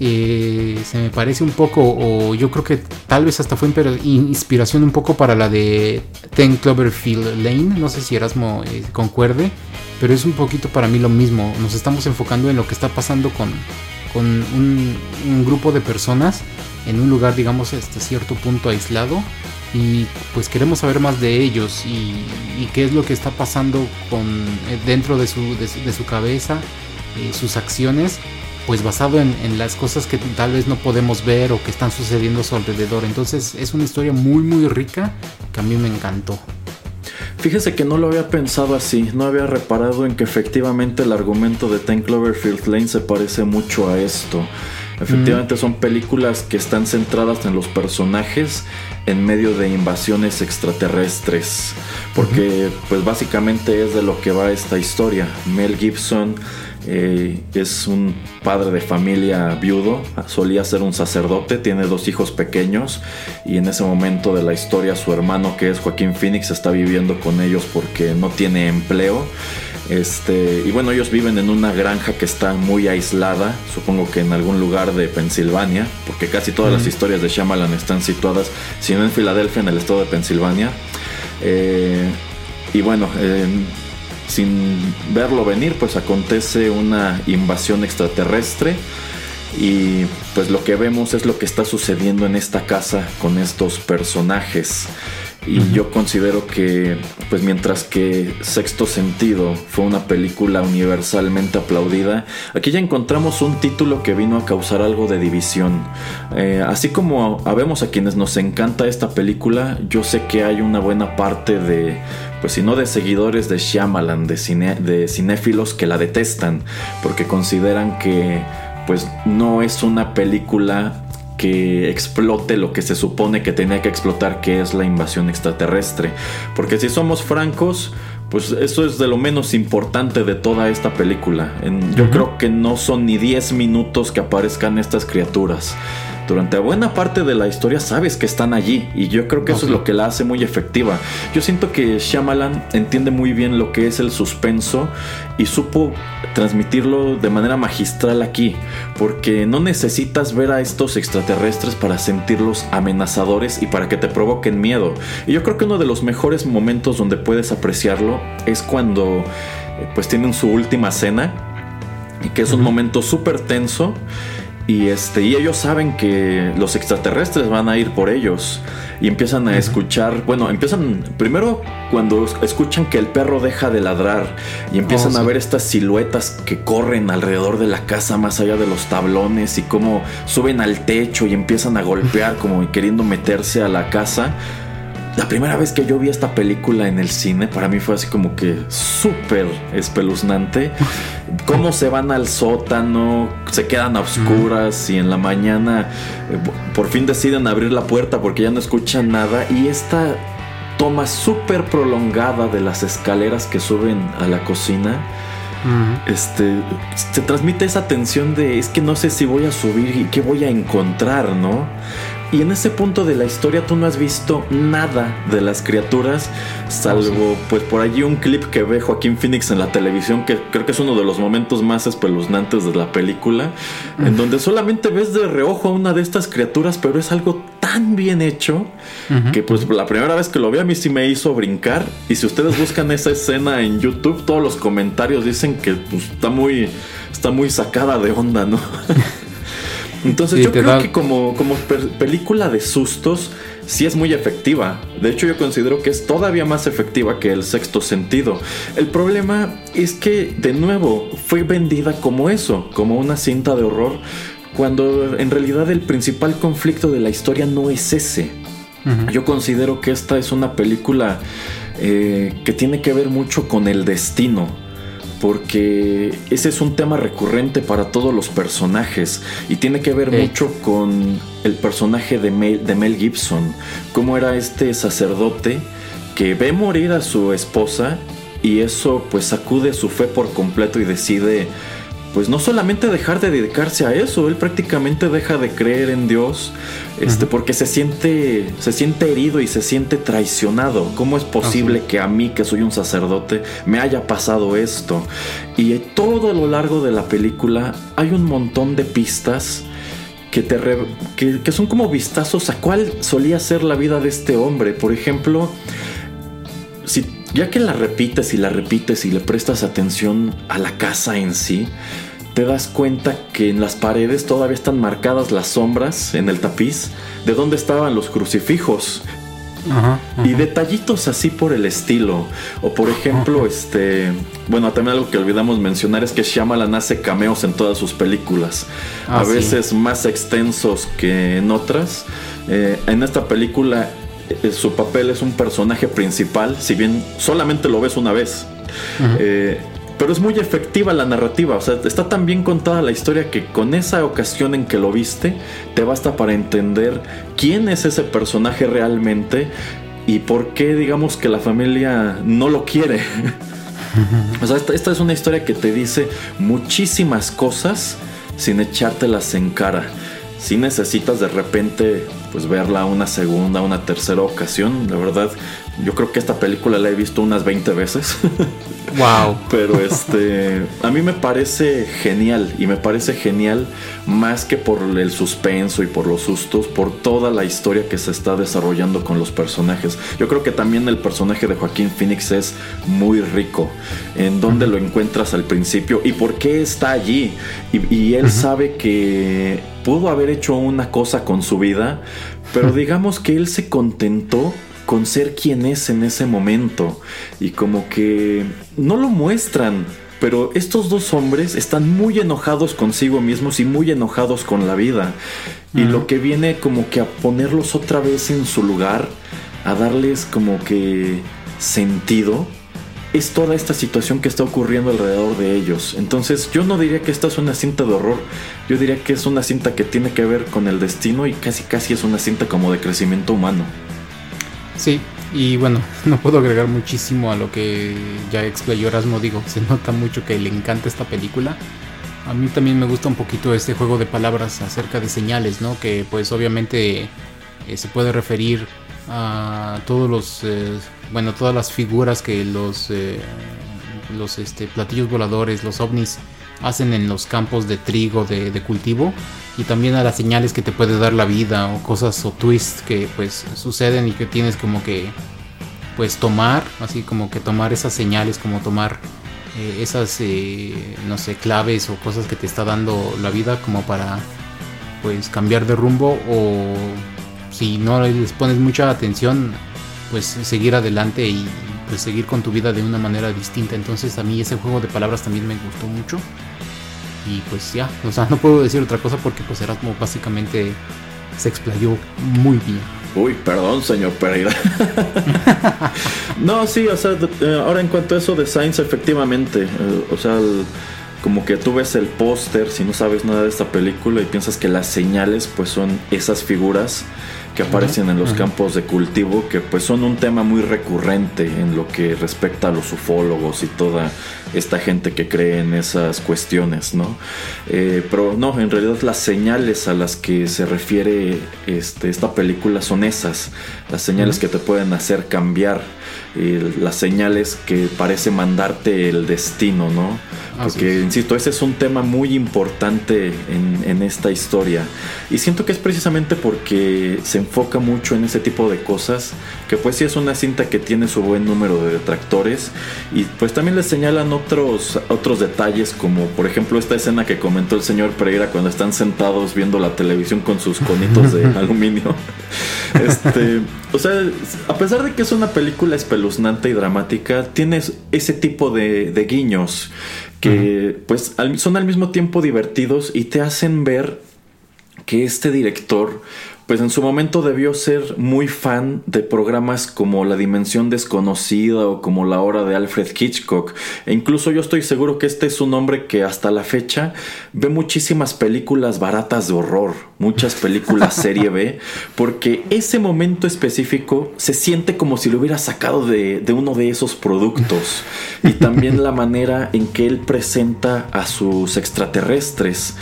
eh, se me parece un poco, o yo creo que tal vez hasta fue inspiración un poco para la de Ten Cloverfield Lane. No sé si Erasmo eh, concuerde, pero es un poquito para mí lo mismo. Nos estamos enfocando en lo que está pasando con, con un, un grupo de personas en un lugar, digamos, hasta cierto punto aislado y pues queremos saber más de ellos y, qué es lo que está pasando con eh, dentro de su, de su, cabeza, eh, sus acciones, pues basado en, las cosas que tal vez no podemos ver o que están sucediendo a su alrededor. Entonces es una historia muy muy rica que a mí me encantó. Fíjese que no lo había pensado así, no había reparado en que efectivamente el argumento de Ten Cloverfield Lane se parece mucho a esto. Efectivamente son películas que están centradas en los personajes en medio de invasiones extraterrestres. Porque pues básicamente es de lo que va esta historia. Mel Gibson eh, es un padre de familia viudo, solía ser un sacerdote, tiene dos hijos pequeños y en ese momento de la historia su hermano que es Joaquín Phoenix está viviendo con ellos porque no tiene empleo este, y bueno, ellos viven en una granja que está muy aislada, supongo que en algún lugar de Pensilvania, porque casi todas las historias de Shyamalan están situadas, si no en Filadelfia, en el estado de Pensilvania. Eh, y bueno, sin verlo venir, pues acontece una invasión extraterrestre y pues lo que vemos es lo que está sucediendo en esta casa con estos personajes. Y yo considero que, pues mientras que Sexto Sentido fue una película universalmente aplaudida, aquí ya encontramos un título que vino a causar algo de división. Eh, así como habemos a quienes nos encanta esta película, yo sé que hay una buena parte de, pues si no de seguidores de Shyamalan, de, cine, de cinéfilos que la detestan, porque consideran que pues no es una película que explote lo que se supone que tenía que explotar, que es la invasión extraterrestre. Porque si somos francos, pues eso es de lo menos importante de toda esta película. yo creo que no son ni 10 minutos que aparezcan estas criaturas durante buena parte de la historia sabes que están allí y yo creo que eso es lo que la hace muy efectiva. Yo siento que Shyamalan entiende muy bien lo que es el suspenso y supo transmitirlo de manera magistral aquí, porque no necesitas ver a estos extraterrestres para sentirlos amenazadores y para que te provoquen miedo. Y yo creo que uno de los mejores momentos donde puedes apreciarlo es cuando eh, pues tienen su última cena y que es un momento súper tenso y, este, y ellos saben que los extraterrestres van a ir por ellos. Y empiezan a escuchar, bueno, empiezan primero cuando escuchan que el perro deja de ladrar y empiezan oh, a ver estas siluetas que corren alrededor de la casa más allá de los tablones y cómo suben al techo y empiezan a golpear como queriendo meterse a la casa la primera vez que yo vi esta película en el cine, para mí fue así como que súper espeluznante. Cómo se van al sótano, se quedan a oscuras y en la mañana eh, por fin deciden abrir la puerta porque ya no escuchan nada. Y esta toma súper prolongada de las escaleras que suben a la cocina. Este se transmite esa tensión de es que no sé si voy a subir y qué voy a encontrar, ¿no? Y en ese punto de la historia tú no has visto nada de las criaturas, salvo pues por allí un clip que ve Joaquín Phoenix en la televisión, que creo que es uno de los momentos más espeluznantes de la película, en donde solamente ves de reojo a una de estas criaturas, pero es algo tan bien hecho que pues la primera vez que lo vi a mí sí me hizo brincar. Y si ustedes buscan esa escena en YouTube, todos los comentarios dicen que pues, está muy, está muy sacada de onda, ¿no? Entonces yo creo que como, como película de sustos sí es muy efectiva. De hecho yo considero que es todavía más efectiva que el sexto sentido. El problema es que de nuevo fue vendida como eso, como una cinta de horror, cuando en realidad el principal conflicto de la historia no es ese. Yo considero que esta es una película eh, que tiene que ver mucho con el destino porque ese es un tema recurrente para todos los personajes y tiene que ver mucho con el personaje de Mel, de Mel Gibson, cómo era este sacerdote que ve morir a su esposa y eso pues sacude su fe por completo y decide pues no solamente dejar de dedicarse a eso, él prácticamente deja de creer en Dios, este, porque se siente, se siente herido y se siente traicionado. ¿Cómo es posible que a mí, que soy un sacerdote, me haya pasado esto? Y todo a lo largo de la película hay un montón de pistas que, te que, que son como vistazos a cuál solía ser la vida de este hombre. Por ejemplo, si ya que la repites y la repites y le prestas atención a la casa en sí, te das cuenta que en las paredes todavía están marcadas las sombras en el tapiz de dónde estaban los crucifijos. Y detallitos así por el estilo. O por ejemplo, este. Bueno, también algo que olvidamos mencionar es que Shyamalan hace cameos en todas sus películas. a ah, veces más extensos que en otras. Eh, en esta película su papel es un personaje principal, si bien solamente lo ves una vez. Eh, pero es muy efectiva la narrativa, o sea, está tan bien contada la historia que con esa ocasión en que lo viste, te basta para entender quién es ese personaje realmente y por qué digamos que la familia no lo quiere. o sea, esta, esta es una historia que te dice muchísimas cosas sin echártelas en cara si necesitas de repente pues verla una segunda, una tercera ocasión, la verdad yo creo que esta película la he visto unas 20 veces. Wow. Pero este, a mí me parece genial y me parece genial más que por el suspenso y por los sustos, por toda la historia que se está desarrollando con los personajes. Yo creo que también el personaje de Joaquín Phoenix es muy rico. En dónde lo encuentras al principio y por qué está allí. Y, él sabe que pudo haber hecho una cosa con su vida, pero digamos que él se contentó con ser quien es en ese momento y como que no lo muestran. Pero estos dos hombres están muy enojados consigo mismos y muy enojados con la vida. Y lo que viene como que a ponerlos otra vez en su lugar, a darles como que sentido, es toda esta situación que está ocurriendo alrededor de ellos. Entonces yo no diría que esta es una cinta de horror, yo diría que es una cinta que tiene que ver con el destino y casi casi es una cinta como de crecimiento humano. Sí, y bueno, no puedo agregar muchísimo a lo que ya explayó Erasmo. Digo, se nota mucho que le encanta esta película. A mí también me gusta un poquito este juego de palabras acerca de señales, ¿no? Que pues obviamente eh, se puede referir a todos los, eh, bueno, todas las figuras que los, eh, los este, platillos voladores, los ovnis hacen en los campos de trigo de, de cultivo y también a las señales que te puede dar la vida o cosas o twists que pues suceden y que tienes como que pues tomar, así como que tomar esas señales, como tomar eh, esas eh, no sé claves o cosas que te está dando la vida como para pues cambiar de rumbo o si no les pones mucha atención pues seguir adelante y pues seguir con tu vida de una manera distinta. Entonces a mí ese juego de palabras también me gustó mucho y pues ya, o sea, no puedo decir otra cosa porque pues Erasmo básicamente se explayó muy bien. Uy, perdón, señor Pereira. no, sí, o sea, eh, ahora en cuanto a eso de Science, efectivamente, eh, o sea, como que tú ves el póster, si no sabes nada de esta película y piensas que las señales pues son esas figuras que aparecen en los campos de cultivo, que pues son un tema muy recurrente en lo que respecta a los ufólogos y toda esta gente que cree en esas cuestiones, ¿no? Eh, pero no, en realidad las señales a las que se refiere este, esta película son esas, las señales que te pueden hacer cambiar, las señales que parece mandarte el destino, ¿no? Porque, insisto, ese es un tema muy importante en, esta historia. Y siento que es precisamente porque se enfoca mucho en ese tipo de cosas, que pues sí es una cinta que tiene su buen número de detractores. Y pues también le señalan otros, otros detalles, como por ejemplo esta escena que comentó el señor Pereira cuando están sentados viendo la televisión con sus conitos de aluminio. Este, o sea, a pesar de que es una película espeluznante y dramática, tiene ese tipo de, de guiños que pues son al mismo tiempo divertidos y te hacen ver que este director pues en su momento debió ser muy fan de programas como La Dimensión Desconocida o como La Hora de Alfred Hitchcock. E incluso yo estoy seguro que este es un hombre que hasta la fecha ve muchísimas películas baratas de horror, muchas películas serie B, porque ese momento específico se siente como si lo hubiera sacado de, uno de esos productos. Y también la manera en que él presenta a sus extraterrestres.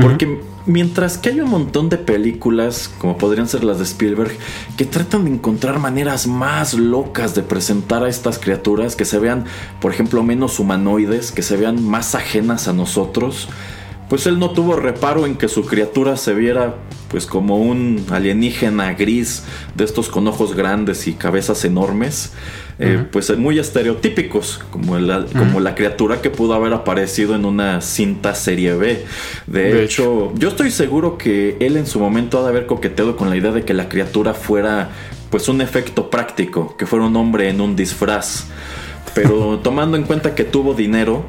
Porque Mientras que hay un montón de películas, como podrían ser las de Spielberg, que tratan de encontrar maneras más locas de presentar a estas criaturas, que se vean, por ejemplo, menos humanoides, que se vean más ajenas a nosotros, pues él no tuvo reparo en que su criatura se viera pues como un alienígena gris de estos con ojos grandes y cabezas enormes eh, pues muy estereotípicos, como la, como la criatura que pudo haber aparecido en una cinta serie B. De, hecho, yo estoy seguro que él en su momento ha de haber coqueteado con la idea de que la criatura fuera pues un efecto práctico, que fuera un hombre en un disfraz. Pero tomando en cuenta que tuvo dinero,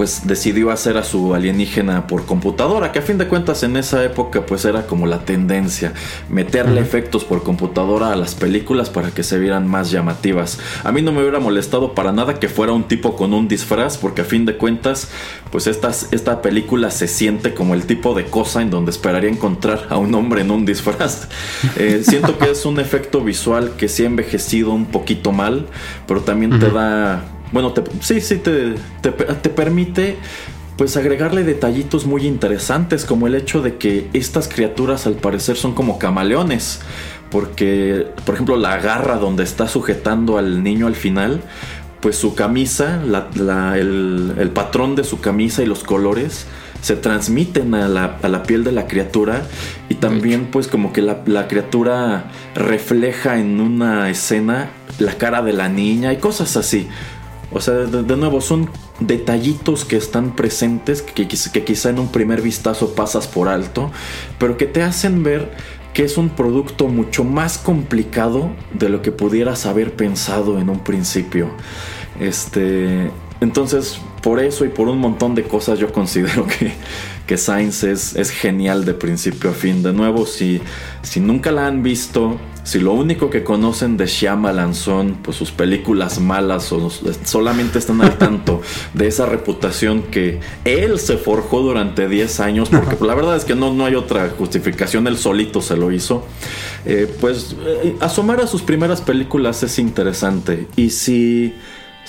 pues decidió hacer a su alienígena por computadora, que a fin de cuentas en esa época pues era como la tendencia, meterle efectos por computadora a las películas para que se vieran más llamativas. A mí no me hubiera molestado para nada que fuera un tipo con un disfraz, porque a fin de cuentas pues esta, esta película se siente como el tipo de cosa en donde esperaría encontrar a un hombre en un disfraz. Eh, siento que es un efecto visual que sí ha envejecido un poquito mal, pero también te da bueno, sí, sí, te, te, permite pues agregarle detallitos muy interesantes como el hecho de que estas criaturas al parecer son como camaleones porque, por ejemplo, la garra donde está sujetando al niño al final, pues su camisa, el, patrón de su camisa y los colores se transmiten a la, piel de la criatura y también pues como que la, criatura refleja en una escena la cara de la niña y cosas así. O sea, de, nuevo, son detallitos que están presentes, que, quizá en un primer vistazo pasas por alto, pero que te hacen ver que es un producto mucho más complicado de lo que pudieras haber pensado en un principio. Este, entonces, por eso y por un montón de cosas yo considero que, que Science es, genial de principio a fin. De nuevo, si, si nunca la han visto, si lo único que conocen de Shyamalan son pues, sus películas malas o solamente están al tanto de esa reputación que él se forjó durante 10 años, porque la verdad es que no, no hay otra justificación, él solito se lo hizo, eh, pues eh, asomar a sus primeras películas es interesante. Y si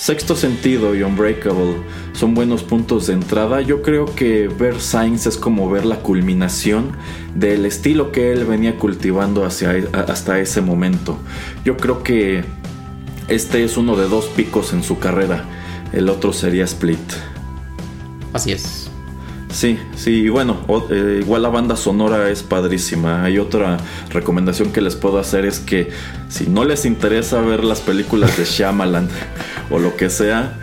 Sexto Sentido y Unbreakable son buenos puntos de entrada. Yo creo que ver Science es como ver la culminación del estilo que él venía cultivando e, hasta ese momento. Yo creo que este es uno de dos picos en su carrera. El otro sería Split. Así es. Sí, sí, y bueno, eh, igual la banda sonora es padrísima. Hay otra recomendación que les puedo hacer es que si no les interesa ver las películas de Shyamalan o lo que sea,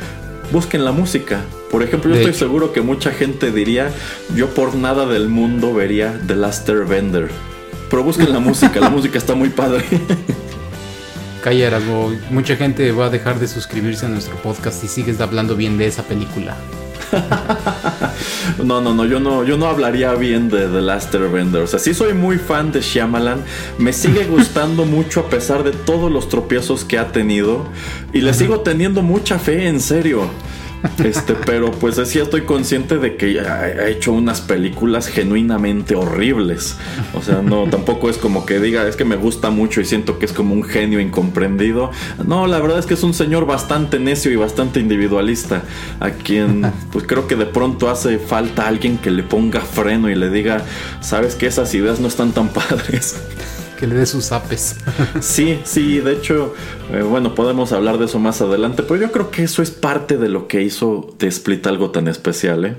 busquen la música. Por ejemplo, yo estoy seguro que mucha gente diría, yo por nada del mundo vería The Last Vender. Pero busquen la música, la música está muy padre. Calla, mucha gente va a dejar de suscribirse a nuestro podcast si sigues hablando bien de esa película. no, no, no, yo no, yo no hablaría bien de The Last Airbender. O sea, sí soy muy fan de Shyamalan. Me sigue gustando mucho a pesar de todos los tropiezos que ha tenido. Y le sigo teniendo mucha fe, en serio. Este, pero pues sí estoy consciente de que ha hecho unas películas genuinamente horribles. O sea, no, tampoco es como que diga, es que me gusta mucho y siento que es como un genio incomprendido. No, la verdad es que es un señor bastante necio y bastante individualista, a quien pues creo que de pronto hace falta alguien que le ponga freno y le diga, sabes que esas ideas no están tan padres que le dé sus apes. sí, sí, de hecho, eh, bueno, podemos hablar de eso más adelante, pero yo creo que eso es parte de lo que hizo de Split algo tan especial, ¿eh?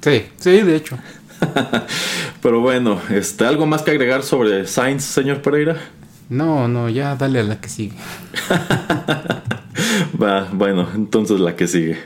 Sí, sí, de hecho. pero bueno, este, ¿algo más que agregar sobre Sainz, señor Pereira? No, no, ya dale a la que sigue. Va, bueno, entonces la que sigue.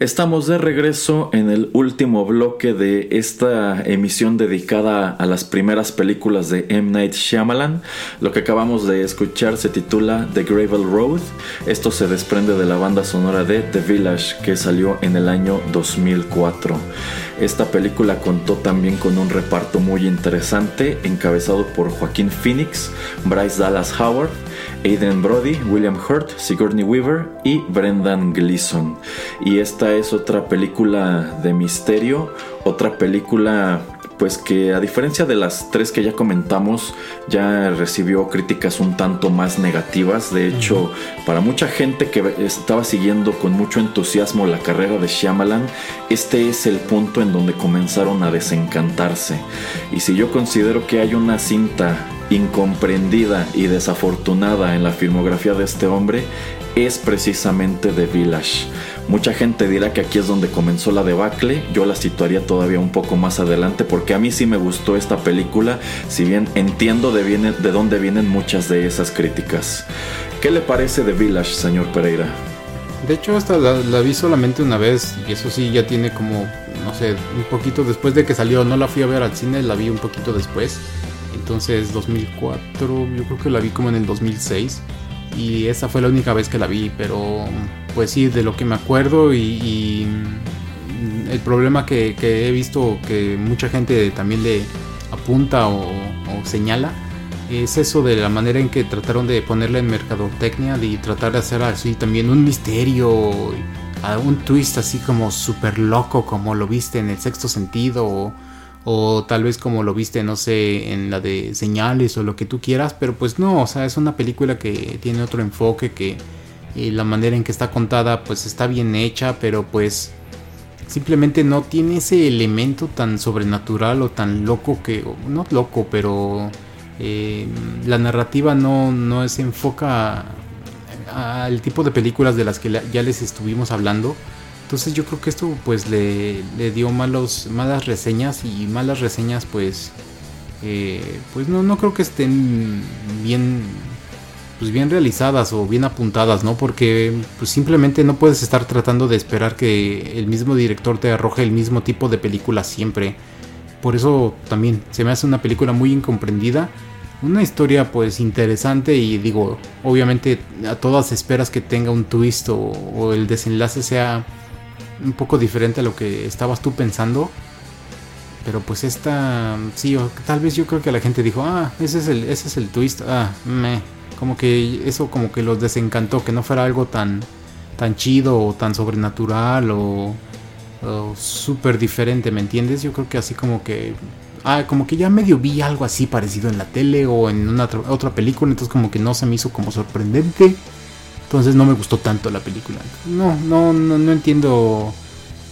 Estamos de regreso en el último bloque de esta emisión dedicada a las primeras películas de M. Night Shyamalan. Lo que acabamos de escuchar se titula The Gravel Road. Esto se desprende de la banda sonora de The Village que salió en el año 2004. Esta película contó también con un reparto muy interesante encabezado por Joaquín Phoenix, Bryce Dallas Howard, Aiden Brody, William Hurt, Sigourney Weaver y Brendan Gleeson. Y esta es otra película de misterio, otra película pues que a diferencia de las tres que ya comentamos, ya recibió críticas un tanto más negativas. De hecho, para mucha gente que estaba siguiendo con mucho entusiasmo la carrera de Shyamalan, este es el punto en donde comenzaron a desencantarse. Y si yo considero que hay una cinta incomprendida y desafortunada en la filmografía de este hombre, es precisamente The Village. Mucha gente dirá que aquí es donde comenzó la debacle, yo la situaría todavía un poco más adelante porque a mí sí me gustó esta película, si bien entiendo de, de dónde vienen muchas de esas críticas. ¿Qué le parece The Village, señor Pereira? De hecho, esta la, vi solamente una vez y eso sí, ya tiene como, no sé, un poquito después de que salió, no la fui a ver al cine, la vi un poquito después. Entonces 2004, yo creo que la vi como en el 2006 y esa fue la única vez que la vi, pero pues sí, de lo que me acuerdo y, el problema que, he visto que mucha gente también le apunta o, señala es eso de la manera en que trataron de ponerla en mercadotecnia y tratar de hacer así también un misterio, un twist así como súper loco como lo viste en el sexto sentido o tal vez como lo viste, no sé, en la de señales o lo que tú quieras, pero pues no, o sea, es una película que tiene otro enfoque, que la manera en que está contada pues está bien hecha, pero pues simplemente no tiene ese elemento tan sobrenatural o tan loco que, no loco, pero eh, la narrativa no, no se enfoca al tipo de películas de las que ya les estuvimos hablando entonces yo creo que esto pues le, dio malos, malas reseñas y malas reseñas pues eh, pues no, no creo que estén bien pues bien realizadas o bien apuntadas, ¿no? Porque pues simplemente no puedes estar tratando de esperar que el mismo director te arroje el mismo tipo de película siempre. Por eso también se me hace una película muy incomprendida. Una historia pues interesante y digo, obviamente a todas esperas que tenga un twist o el desenlace sea un poco diferente a lo que estabas tú pensando. Pero pues esta, sí, tal vez yo creo que la gente dijo, ah, ese es el, ese es el twist, ah, me, como que eso como que los desencantó, que no fuera algo tan, tan chido o tan sobrenatural o, o súper diferente, ¿me entiendes? Yo creo que así como que, ah, como que ya medio vi algo así parecido en la tele o en una otra película, entonces como que no se me hizo como sorprendente. Entonces no me gustó tanto la película. No, no, no, no entiendo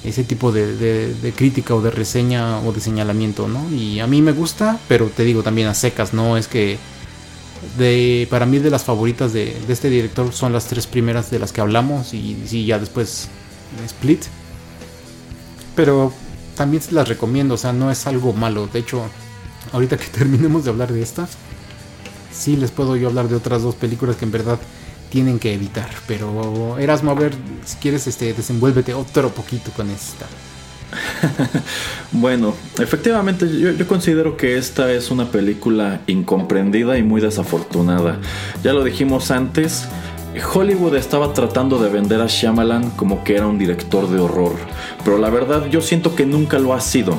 ese tipo de, crítica o de reseña o de señalamiento, ¿no? Y a mí me gusta, pero te digo también a secas, ¿no? Es que de, para mí de las favoritas de, este director son las tres primeras de las que hablamos y, sí, ya después Split. Pero también se las recomiendo, o sea, no es algo malo. De hecho, ahorita que terminemos de hablar de esta, sí les puedo yo hablar de otras dos películas que en verdad tienen que evitar. Pero Erasmo, a ver, si quieres, este, desenvuélvete otro poquito con esta. bueno, efectivamente yo, yo, considero que esta es una película incomprendida y muy desafortunada. Ya lo dijimos antes, Hollywood estaba tratando de vender a Shyamalan como que era un director de horror, pero la verdad yo siento que nunca lo ha sido.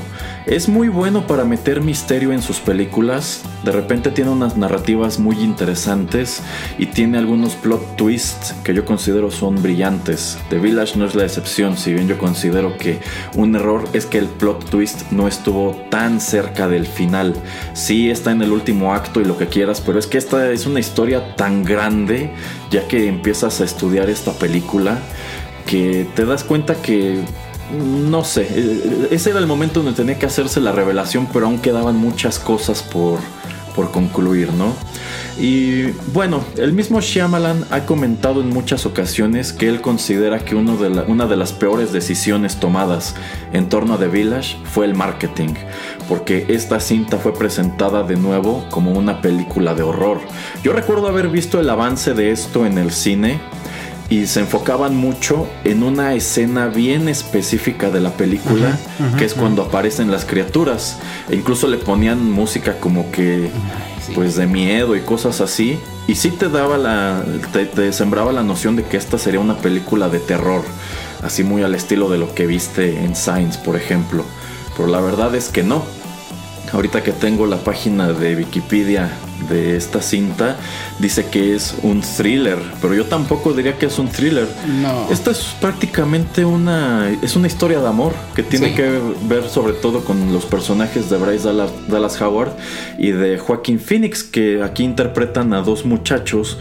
Es muy bueno para meter misterio en sus películas, de repente tiene unas narrativas muy interesantes y tiene algunos plot twists que yo considero son brillantes. The Village no es la excepción, si bien yo considero que un error es que el plot twist no estuvo tan cerca del final. Sí está en el último acto y lo que quieras, pero es que esta es una historia tan grande ya que empiezas a estudiar esta película que te das cuenta que no sé, eh, ese era el momento donde tenía que hacerse la revelación, pero aún quedaban muchas cosas por, por concluir, ¿no? Y bueno, el mismo Shyamalan ha comentado en muchas ocasiones que él considera que uno de una de las peores decisiones tomadas en torno a The Village fue el marketing, porque esta cinta fue presentada de nuevo como una película de horror. Yo recuerdo haber visto el avance de esto en el cine y se enfocaban mucho en una escena bien específica de la película, que es cuando aparecen las criaturas. E incluso le ponían música como que, pues de miedo y cosas así. Y sí te daba la, te, sembraba la noción de que esta sería una película de terror, así muy al estilo de lo que viste en Science, por ejemplo. Pero la verdad es que no. Ahorita que tengo la página de Wikipedia de esta cinta dice que es un thriller, pero yo tampoco diría que es un thriller. No. Esta es prácticamente una es una historia de amor que tiene que ver sobre todo con los personajes de Bryce Dallas, Dallas Howard y de Joaquín Phoenix que aquí interpretan a dos muchachos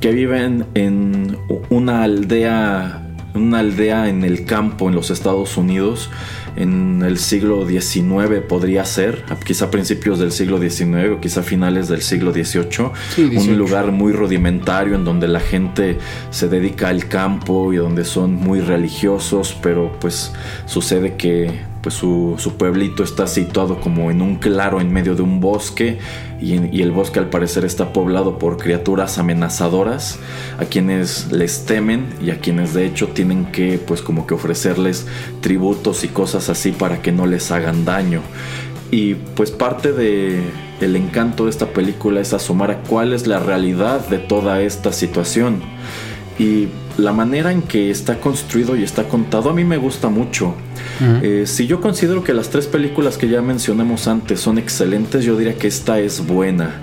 que viven en una aldea una aldea en el campo en los Estados Unidos en el siglo XIX podría ser, quizá principios del siglo XIX o quizá finales del siglo XVIII, un lugar muy rudimentario en donde la gente se dedica al campo y donde son muy religiosos, pero pues sucede que pues su, pueblito está situado como en un claro en medio de un bosque y, el bosque al parecer está poblado por criaturas amenazadoras a quienes les temen y a quienes de hecho tienen que pues como que ofrecerles tributos y cosas así para que no les hagan daño. Y pues parte de el encanto de esta película es asomar a cuál es la realidad de toda esta situación. Y la manera en que está construido y está contado a mí me gusta mucho. Eh, si yo considero que las tres películas que ya mencionamos antes son excelentes, yo diría que esta es buena.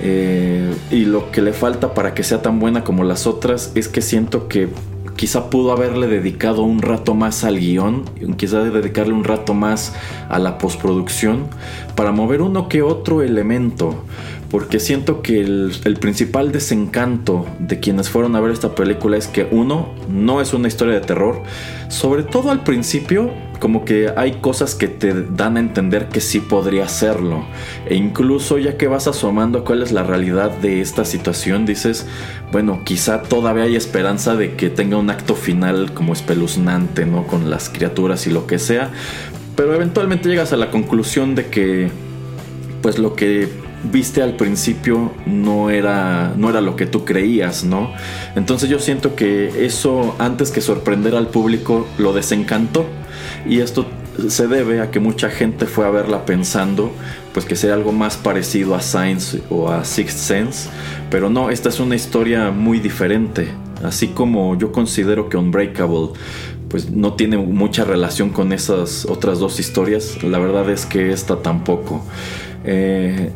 Eh, y lo que le falta para que sea tan buena como las otras es que siento que quizá pudo haberle dedicado un rato más al guion, quizá dedicarle un rato más a la postproducción para mover uno que otro elemento porque siento que el, principal desencanto de quienes fueron a ver esta película es que uno, no es una historia de terror, sobre todo al principio, como que hay cosas que te dan a entender que sí podría serlo, e incluso ya que vas asomando cuál es la realidad de esta situación, dices, bueno, quizá todavía hay esperanza de que tenga un acto final como espeluznante, ¿no? Con las criaturas y lo que sea, pero eventualmente llegas a la conclusión de que, pues lo que viste al principio no era, no era lo que tú creías, ¿no? Entonces yo siento que eso, antes que sorprender al público, lo desencantó. Y esto se debe a que mucha gente fue a verla pensando pues que sea algo más parecido a Science o a Sixth Sense, pero no, esta es una historia muy diferente, así como yo considero que Unbreakable pues no tiene mucha relación con esas otras dos historias, la verdad es que esta tampoco. Eh,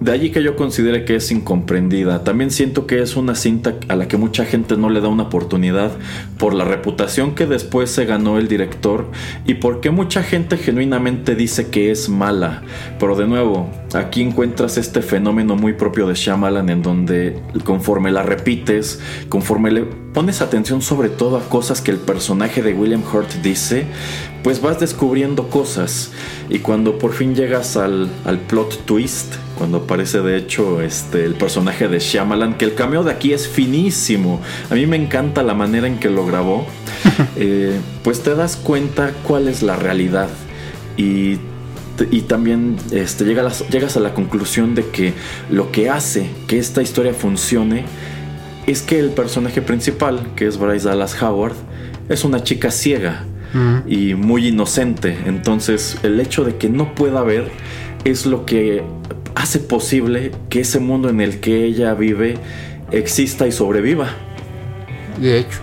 de allí que yo considere que es incomprendida. También siento que es una cinta a la que mucha gente no le da una oportunidad por la reputación que después se ganó el director y porque mucha gente genuinamente dice que es mala. Pero de nuevo, aquí encuentras este fenómeno muy propio de Shyamalan en donde conforme la repites, conforme le pones atención sobre todo a cosas que el personaje de William Hurt dice, pues vas descubriendo cosas y cuando por fin llegas al, al plot twist, cuando aparece de hecho este, el personaje de Shyamalan, que el cameo de aquí es finísimo. A mí me encanta la manera en que lo grabó. Eh, pues te das cuenta cuál es la realidad. Y, y también este, llegas, llegas a la conclusión de que lo que hace que esta historia funcione es que el personaje principal, que es Bryce Dallas Howard, es una chica ciega y muy inocente. Entonces el hecho de que no pueda ver es lo que hace posible que ese mundo en el que ella vive exista y sobreviva. De hecho.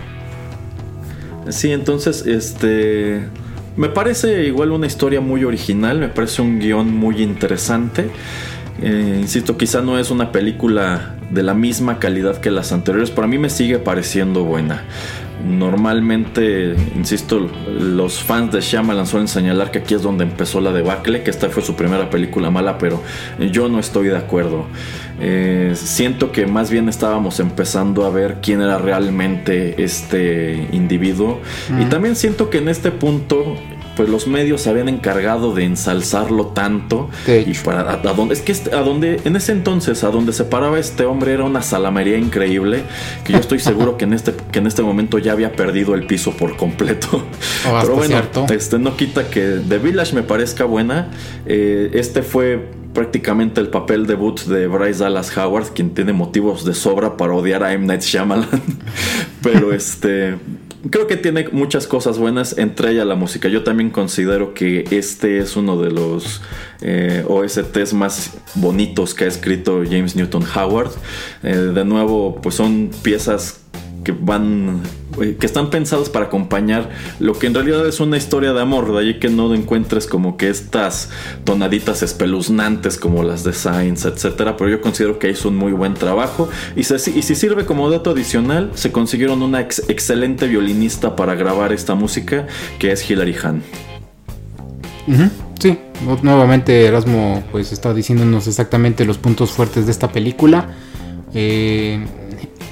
Sí, entonces, este... Me parece igual una historia muy original, me parece un guion muy interesante. Eh, insisto, quizá no es una película de la misma calidad que las anteriores, pero a mí me sigue pareciendo buena. Normalmente, insisto, los fans de Shyamalan suelen señalar que aquí es donde empezó la debacle, que esta fue su primera película mala, pero yo no estoy de acuerdo. Eh, siento que más bien estábamos empezando a ver quién era realmente este individuo. Y también siento que en este punto pues los medios se habían encargado de ensalzarlo tanto y para a, donde es que este, a donde en ese entonces a donde se paraba este hombre era una salamería increíble que yo estoy seguro que en este que en este momento ya había perdido el piso por completo. Oh, pero bueno este no quita que The Village me parezca buena. Eh, este fue prácticamente el papel debut de Bryce Dallas Howard, quien tiene motivos de sobra para odiar a M. Night Shyamalan. Pero este, creo que tiene muchas cosas buenas, entre ellas la música. Yo también considero que este es uno de los eh, OSTs más bonitos que ha escrito James Newton Howard. Eh, de nuevo, pues son piezas que van eh, que están pensados para acompañar lo que en realidad es una historia de amor, de allí que no encuentres como que estas tonaditas espeluznantes como las de Science, etcétera, pero yo considero que hizo un muy buen trabajo y, y si sirve como dato adicional, se consiguieron una excelente violinista para grabar esta música que es Hilary Hahn. Sí, nuevamente Erasmo pues está diciéndonos exactamente los puntos fuertes de esta película. Eh,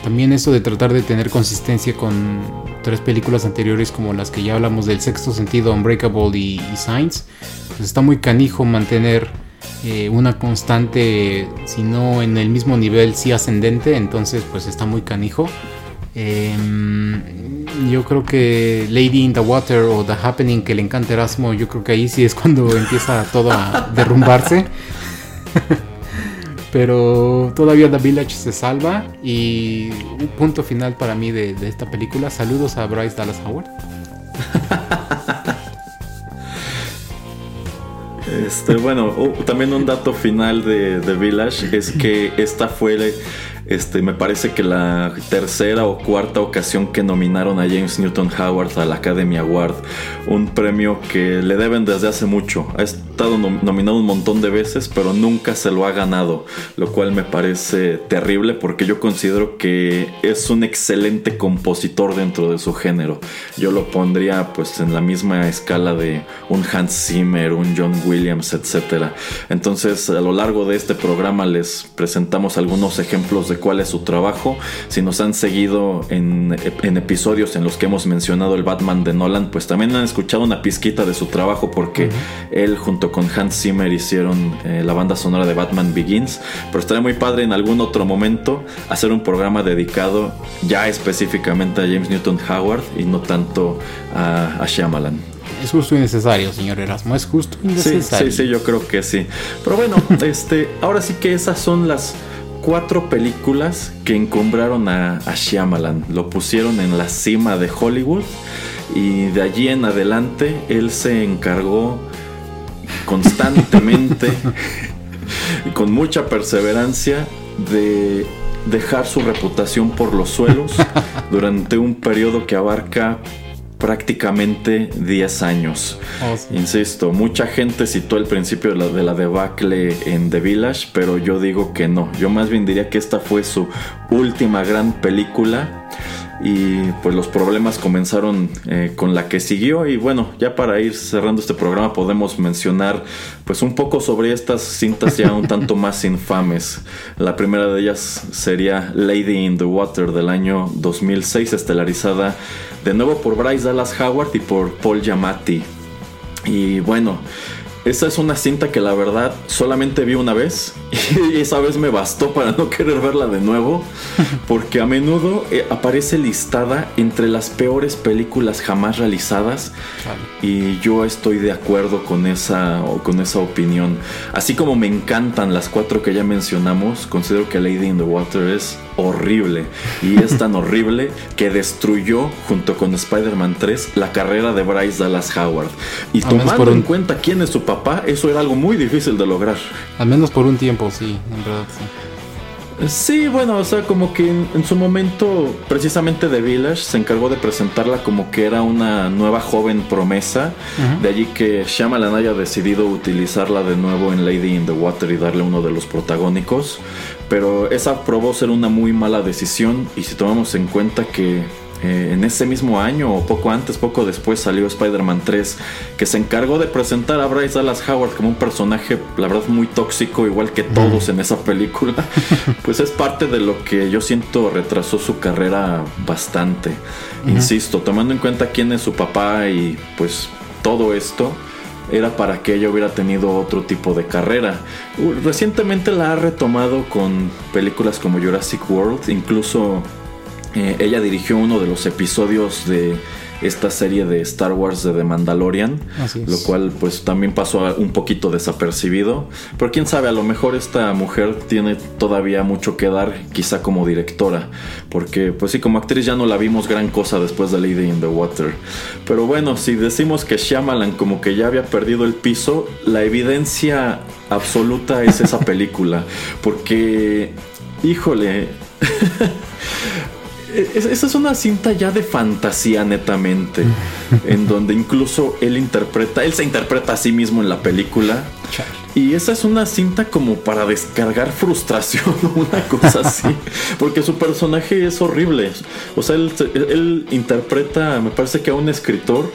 también eso de tratar de tener consistencia con tres películas anteriores como las que ya hablamos del sexto sentido, Unbreakable y, Science, pues está muy canijo mantener eh, una constante, si no en el mismo nivel, sí ascendente, entonces pues está muy canijo. Em, yo creo que Lady in the Water o The Happening que le encanta Erasmo, yo creo que ahí sí es cuando empieza todo a derrumbarse. Pero todavía The Village se salva. Y un punto final para mí de, esta película. Saludos a Bryce Dallas Howard. Este, bueno, oh, también un dato final de The Village es que esta fue este, me parece que la tercera o cuarta ocasión que nominaron a James Newton Howard a la Academy Award, un premio que le deben desde hace mucho. Ha estado nominado un montón de veces, pero nunca se lo ha ganado, lo cual me parece terrible porque yo considero que es un excelente compositor dentro de su género. Yo lo pondría pues en la misma escala de un Hans Zimmer, un John Williams, etc. Entonces, a lo largo de este programa les presentamos algunos ejemplos de cuál es su trabajo. Si nos han seguido en, episodios en los que hemos mencionado el Batman de Nolan, pues también han escuchado una pizquita de su trabajo porque él junto con Hans Zimmer hicieron eh, la banda sonora de Batman Begins. Pero estaría muy padre en algún otro momento hacer un programa dedicado ya específicamente a James Newton Howard y no tanto a, a Shyamalan es justo y necesario, señor Erasmo. Es justo y necesario. Sí, sí, sí, yo creo que sí. Pero bueno, este, ahora sí que esas son las cuatro películas que encumbraron a, a Shyamalan. Lo pusieron en la cima de Hollywood y de allí en adelante él se encargó constantemente y con mucha perseverancia de dejar su reputación por los suelos durante un periodo que abarca prácticamente 10 años. Oh, Insisto, mucha gente citó el principio de la, de la debacle en The Village, pero yo digo que no. Yo más bien diría que esta fue su última gran película y pues los problemas comenzaron eh, con la que siguió. Y bueno ya para ir cerrando este programa podemos mencionar pues un poco sobre estas cintas ya un tanto más infames. La primera de ellas sería Lady in the Water del año 2006 estelarizada de nuevo por Bryce Dallas Howard y por Paul Giamatti. Y bueno esa es una cinta que la verdad solamente vi una vez y esa vez me bastó para no querer verla de nuevo porque a menudo eh, aparece listada entre las peores películas jamás realizadas y yo estoy de acuerdo con esa, con esa opinión. Así como me encantan las cuatro que ya mencionamos, considero que Lady in the Water es horrible y es tan horrible que destruyó junto con Spider-Man 3 la carrera de Bryce Dallas Howard. Y tomando en cuenta quién es su papá, eso era algo muy difícil de lograr. Al menos por un tiempo, sí, en verdad sí. Sí, bueno, o sea, como que en, su momento, precisamente The Village se encargó de presentarla como que era una nueva joven promesa. De allí que Shyamalan haya decidido utilizarla de nuevo en Lady in the Water y darle uno de los protagónicos. Pero esa probó ser una muy mala decisión. Y si tomamos en cuenta que eh, en ese mismo año o poco antes, poco después salió Spider-Man 3, que se encargó de presentar a Bryce Dallas Howard como un personaje, la verdad, muy tóxico, igual que todos en esa película. pues es parte de lo que yo siento retrasó su carrera bastante. Insisto, tomando en cuenta quién es su papá y pues todo esto era para que ella hubiera tenido otro tipo de carrera. Recientemente la ha retomado con películas como Jurassic World, incluso eh, ella dirigió uno de los episodios de esta serie de Star Wars de The Mandalorian, lo cual pues también pasó un poquito desapercibido, pero quién sabe, a lo mejor esta mujer tiene todavía mucho que dar, quizá como directora, porque pues sí, como actriz ya no la vimos gran cosa después de Lady in the Water, pero bueno, si decimos que Shyamalan como que ya había perdido el piso, la evidencia absoluta es esa película, porque, híjole, esa es una cinta ya de fantasía netamente, en donde incluso él interpreta, él se interpreta a sí mismo en la película. Y esa es una cinta como para descargar frustración o una cosa así, porque su personaje es horrible. O sea, él, él interpreta, me parece que a un escritor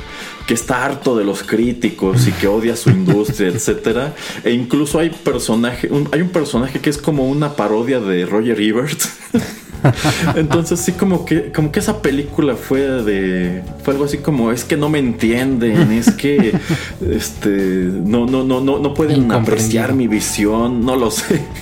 que está harto de los críticos y que odia su industria, etcétera. E incluso hay personaje, hay un personaje que es como una parodia de Roger Ebert. Entonces sí como que como que esa película fue de fue algo así como es que no me entienden, es que este no no no no no pueden apreciar mi visión, no lo sé.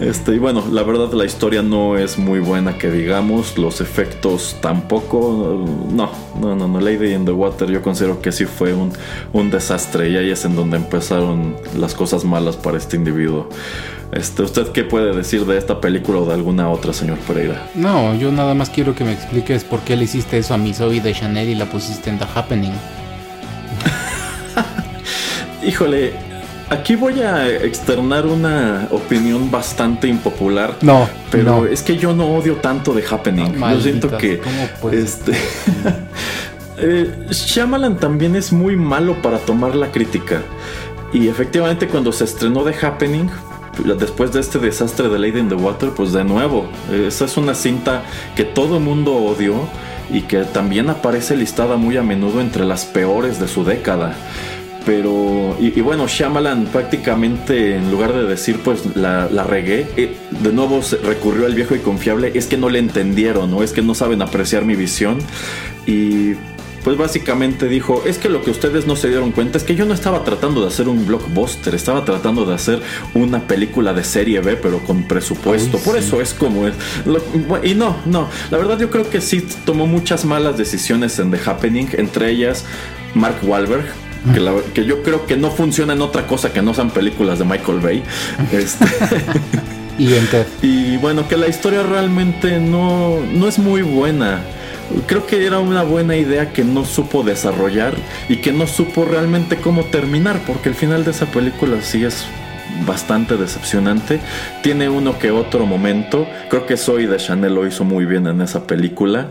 Este, y bueno, la verdad la historia no es muy buena que digamos, los efectos tampoco, no, no, no, no, Lady in the Water yo considero que sí fue un, un desastre y ahí es en donde empezaron las cosas malas para este individuo. Este, ¿Usted qué puede decir de esta película o de alguna otra, señor Pereira? No, yo nada más quiero que me expliques por qué le hiciste eso a mi Zoe de Chanel y la pusiste en The Happening. Híjole, aquí voy a externar una opinión bastante impopular. No, pero es que yo no odio tanto The Happening. yo siento que este eh, Shyamalan también es muy malo para tomar la crítica. Y efectivamente cuando se estrenó The Happening, después de este desastre de Lady in the Water, pues de nuevo, esa es una cinta que todo mundo odió y que también aparece listada muy a menudo entre las peores de su década. Pero, y, bueno, Shyamalan prácticamente en lugar de decir pues la, regué, eh, de nuevo recurrió al viejo y confiable, es que no le entendieron o es que no saben apreciar mi visión. Y pues básicamente dijo, es que lo que ustedes no se dieron cuenta es que yo no estaba tratando de hacer un blockbuster, estaba tratando de hacer una película de serie B, pero con presupuesto. Por eso es como es. y no, no, la verdad yo creo que sí tomó muchas malas decisiones en The Happening, entre ellas Mark Wahlberg, que, que, yo creo que no funciona en otra cosa que no sean películas de Michael Bay. Este, y, y bueno, que la historia realmente no, no es muy buena creo que era una buena idea que no supo desarrollar y que no supo realmente cómo terminar, porque el final de esa película sí es bastante decepcionante. Tiene uno que otro momento. Creo que Soy de Chanel lo hizo muy bien en esa película.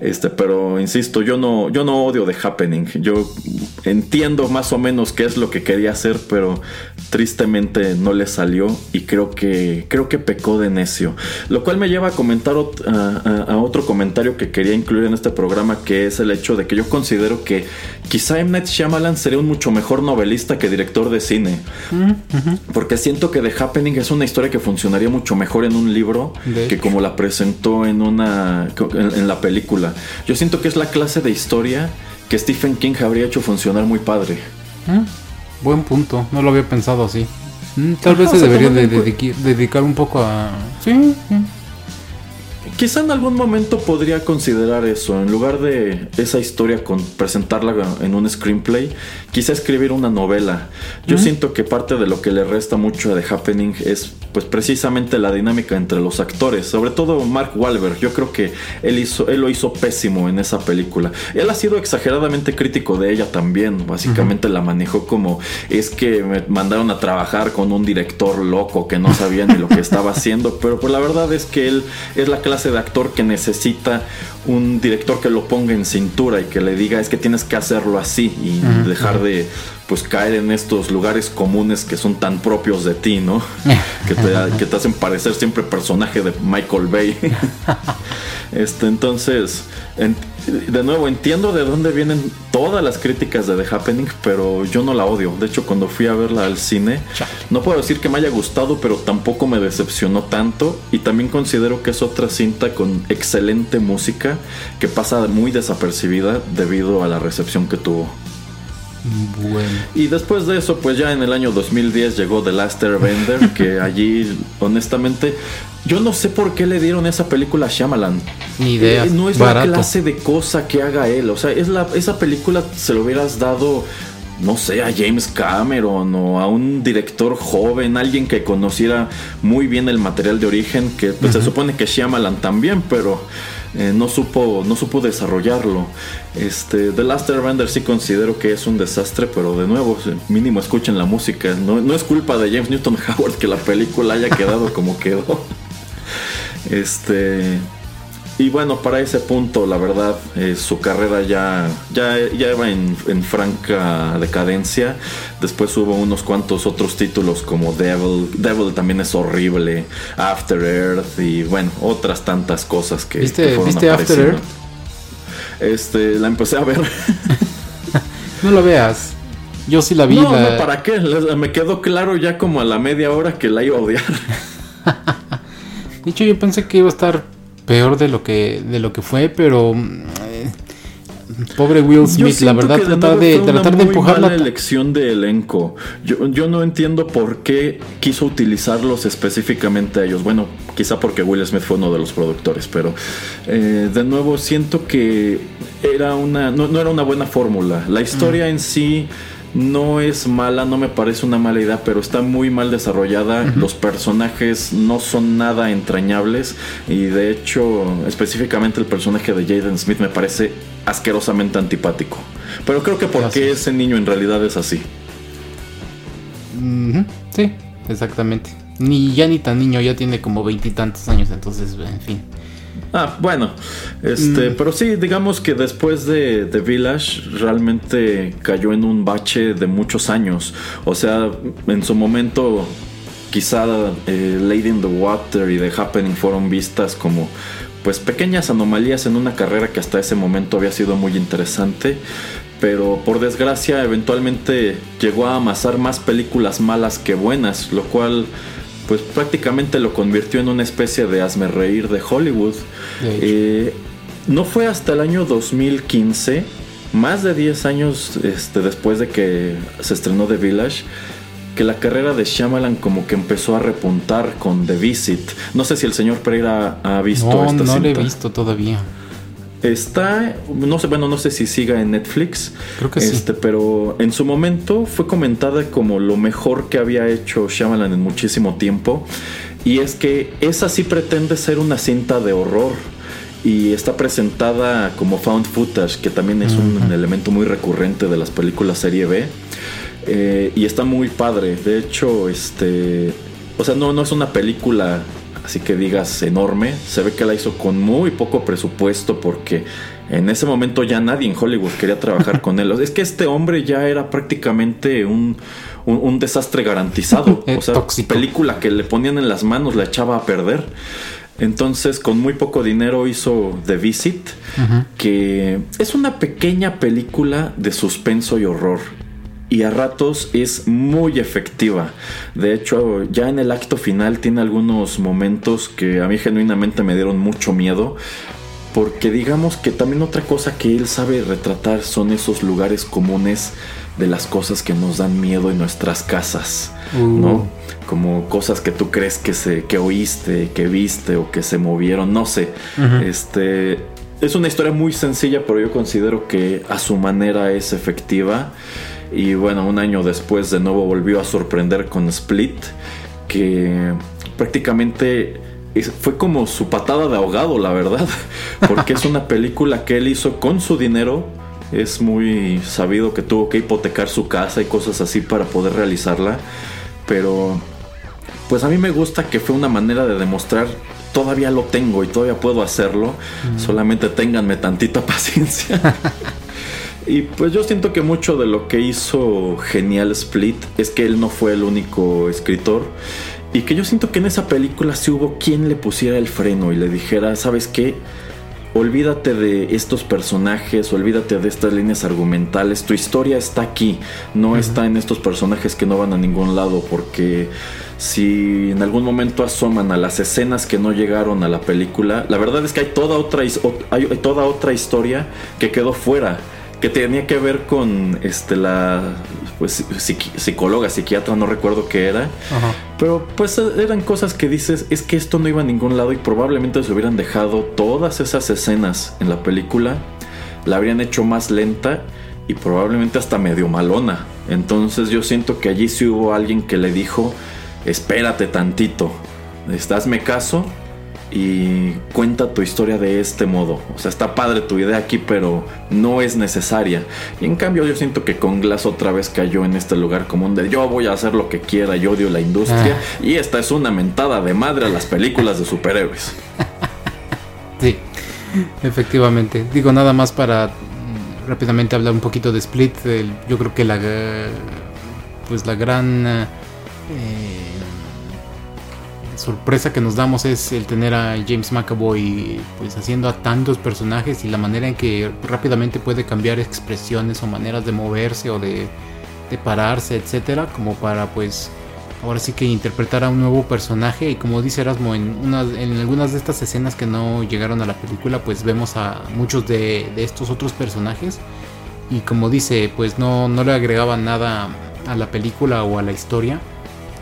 Este, pero insisto, yo no, yo no odio The Happening. Yo entiendo más o menos qué es lo que quería hacer, pero tristemente no le salió y creo que creo que pecó de necio. Lo cual me lleva a comentar a, otro comentario que quería incluir en este programa, que es el hecho de que yo considero que quizá M. Shyamalan sería un mucho mejor novelista que director de cine. Porque siento que The Happening es una historia que funcionaría mucho mejor en un libro que como la presentó en una en la película. Yo siento que es la clase de historia que Stephen King habría hecho funcionar muy padre. Mm, buen punto, no lo había pensado así. Mm, tal vez se debería dedicar un poco a... Sí, Quizá en algún momento podría considerar eso. En lugar de esa historia con presentarla en un screenplay, quizá escribir una novela. Yo siento que parte de lo que le resta mucho a The Happening es pues precisamente la dinámica entre los actores, sobre todo Mark Wahlberg. Yo creo que él hizo él lo hizo pésimo en esa película. Él ha sido exageradamente crítico de ella también. Básicamente la manejó como es que me mandaron a trabajar con un director loco que no sabía ni lo que estaba haciendo, pero pues la verdad es que él es la clase de actor que necesita un director que lo ponga en cintura y que le diga es que tienes que hacerlo así y dejar de pues caer en estos lugares comunes que son tan propios de ti, ¿no? que, te, que te hacen parecer siempre personaje de Michael Bay. este, entonces, de nuevo, entiendo de dónde vienen todas las críticas de The Happening, pero yo no la odio. De hecho, cuando fui a verla al cine, no puedo decir que me haya gustado, pero tampoco me decepcionó tanto. Y también considero que es otra cinta con excelente música que pasa muy desapercibida debido a la recepción que tuvo. Bueno. Y después de eso, pues ya en el año 2010 llegó The Last Airbender, que allí, honestamente, yo no sé por qué le dieron esa película a Shyamalan. Ni idea. Eh, no es la clase de cosa que haga él. O sea, es la, esa película se lo hubieras dado no sé, a James Cameron o a un director joven, alguien que conociera muy bien el material de origen, que pues, se supone que Shyamalan también, pero eh, no, supo, no supo desarrollarlo. Este, The Last Airbender sí considero que es un desastre, pero de nuevo, mínimo escuchen la música. No, no es culpa de James Newton Howard que la película haya quedado como quedó. Este. Y bueno, para ese punto, la verdad, eh, su carrera ya, ya, ya iba en, franca decadencia. Después hubo unos cuantos otros títulos como Devil. Devil también es horrible. After Earth y bueno, otras tantas cosas que, ¿Viste, ¿viste After Earth? Este, la empecé a ver. no lo veas. Yo sí la vi. No, no, ¿para qué? Me quedó claro ya como a la media hora que la iba a odiar. De hecho, yo pensé que iba a estar peor de lo que de lo que fue, pero eh, pobre Will Smith, la verdad tratar de tratar de empujar la elección de elenco. Yo, yo no entiendo por qué quiso utilizarlos específicamente a ellos. Bueno, quizá porque Will Smith fue uno de los productores, pero eh, de nuevo siento que era una no, era una buena fórmula. La historia mm. en sí no es mala, no me parece una mala idea, pero está muy mal desarrollada. Los personajes no son nada entrañables y de hecho, específicamente el personaje de Jaden Smith me parece asquerosamente antipático. Pero creo que porque ese niño en realidad es así. Sí, exactamente. Ni ya ni tan niño, ya tiene como veintitantos años, entonces, en fin. Ah, bueno, este, mm. pero sí, digamos que después de The Village realmente cayó en un bache de muchos años. O sea, en su momento quizá eh, Lady in the Water y The Happening fueron vistas como pues pequeñas anomalías en una carrera que hasta ese momento había sido muy interesante. Pero por desgracia eventualmente llegó a amasar más películas malas que buenas, lo cual pues prácticamente lo convirtió en una especie de hazme reír de Hollywood. Eh, no fue hasta el año 2015, más de 10 años este, después de que se estrenó The Village, que la carrera de Shyamalan como que empezó a repuntar con The Visit. No sé si el señor Pereira ha visto no, esta No, lo he visto todavía. Está, no sé, bueno, no sé si siga en Netflix. Creo que este, sí. Pero en su momento fue comentada como lo mejor que había hecho Shyamalan en muchísimo tiempo. Y es que esa sí pretende ser una cinta de horror. Y está presentada como found footage, que también es un elemento muy recurrente de las películas serie B. Eh, y está muy padre. De hecho, este. O sea, no, no es una película así que digas enorme. Se ve que la hizo con muy poco presupuesto porque en ese momento ya nadie en Hollywood quería trabajar con él. Es que este hombre ya era prácticamente un, desastre garantizado. o sea, película que le ponían en las manos la echaba a perder. Entonces, con muy poco dinero hizo The Visit, que es una pequeña película de suspenso y horror y a ratos es muy efectiva. De hecho, ya en el acto final tiene algunos momentos que a mí genuinamente me dieron mucho miedo. Porque digamos que también otra cosa que él sabe retratar son esos lugares comunes de las cosas que nos dan miedo en nuestras casas, ¿no? Uh. Como cosas que tú crees que se que oíste, que viste o que se movieron, no sé. Este es una historia muy sencilla, pero yo considero que a su manera es efectiva. Y bueno, un año después de nuevo volvió a sorprender con Split, que prácticamente fue como su patada de ahogado, la verdad, porque es una película que él hizo con su dinero. Es muy sabido que tuvo que hipotecar su casa y cosas así para poder realizarla. Pero pues a mí me gusta que fue una manera de demostrar todavía lo tengo y todavía puedo hacerlo. Solamente ténganme tantita paciencia. Y pues yo siento que mucho de lo que hizo genial Split es que él no fue el único escritor. Y que yo siento que en esa película sí hubo quien le pusiera el freno y le dijera, ¿sabes qué? Olvídate de estos personajes, olvídate de estas líneas argumentales, tu historia está aquí, no está en estos personajes que no van a ningún lado, porque si en algún momento asoman a las escenas que no llegaron a la película, la verdad es que hay toda otra, hay toda otra historia que quedó fuera que tenía que ver con este la pues psicóloga, psiquiatra, no recuerdo qué era, Pero pues eran cosas que dices, es que esto no iba a ningún lado y probablemente se hubieran dejado todas esas escenas en la película, la habrían hecho más lenta y probablemente hasta medio malona. Entonces yo siento que allí sí hubo alguien que le dijo, espérate tantito, hazme caso y cuenta tu historia de este modo. O sea, está padre tu idea aquí, pero no es necesaria. Y en cambio yo siento que con Glass otra vez cayó en este lugar común de yo voy a hacer lo que quiera, yo odio la industria. Ah. Y esta es una mentada de madre a las películas de superhéroes. Sí, efectivamente. Digo nada más para rápidamente hablar un poquito de Split. yo creo que la, pues la gran eh, sorpresa que nos damos es el tener a James McAvoy pues haciendo a tantos personajes y la manera en que rápidamente puede cambiar expresiones o maneras de moverse o de, de pararse, etcétera, como para pues ahora sí que interpretar a un nuevo personaje. Y como dice Erasmo en, en algunas de estas escenas que no llegaron a la película pues vemos a muchos de, estos otros personajes. Y como dice pues no, no le agregaban nada a la película o a la historia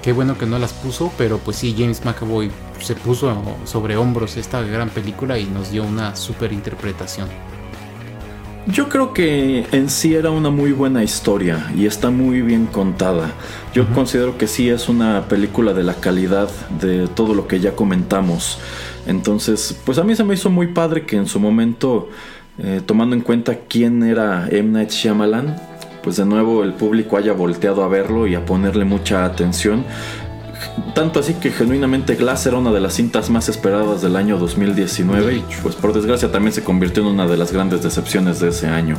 qué bueno que no las puso pero pues sí James McAvoy se puso sobre hombros esta gran película y nos dio una super interpretación yo creo que en sí era una muy buena historia y está muy bien contada. Yo considero que sí es una película de la calidad de todo lo que ya comentamos. Entonces, pues a mí se me hizo muy padre que en su momento, eh, tomando en cuenta quién era M. Night Shyamalan, pues de nuevo el público haya volteado a verlo y a ponerle mucha atención. Tanto así que genuinamente Glass era una de las cintas más esperadas del año 2019 y pues por desgracia también se convirtió en una de las grandes decepciones de ese año.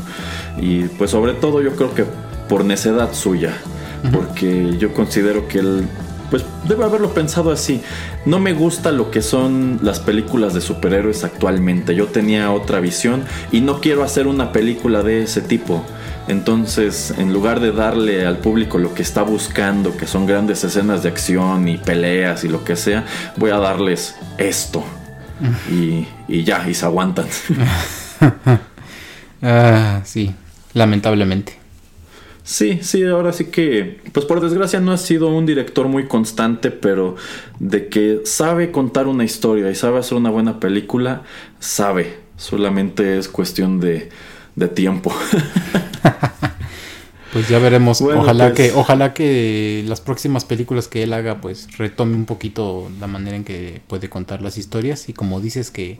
Y pues sobre todo yo creo que por necedad suya, porque yo considero que él pues debe haberlo pensado así. No me gusta lo que son las películas de superhéroes actualmente. Yo tenía otra visión y no quiero hacer una película de ese tipo. Entonces, en lugar de darle al público lo que está buscando, que son grandes escenas de acción y peleas y lo que sea, voy a darles esto. y, ya, y se aguantan. ah, sí, lamentablemente. Sí, sí, ahora sí que, pues por desgracia no ha sido un director muy constante, pero de que sabe contar una historia y sabe hacer una buena película, sabe. Solamente es cuestión de, de tiempo. pues ya veremos. ojalá pues que, ojalá que las próximas películas que él haga, pues retome un poquito la manera en que puede contar las historias. Y como dices que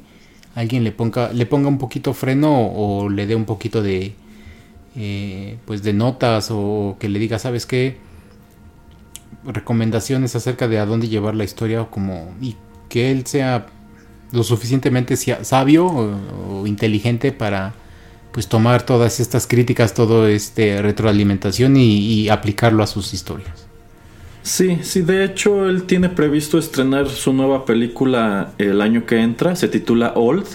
alguien le ponga, le ponga un poquito freno o, le dé un poquito de eh, pues de notas o que le diga, ¿sabes qué? recomendaciones acerca de a dónde llevar la historia como y que él sea lo suficientemente sabio o inteligente para pues tomar todas estas críticas, todo este retroalimentación y, aplicarlo a sus historias. Sí, sí, de hecho él tiene previsto estrenar su nueva película el año que entra, se titula Old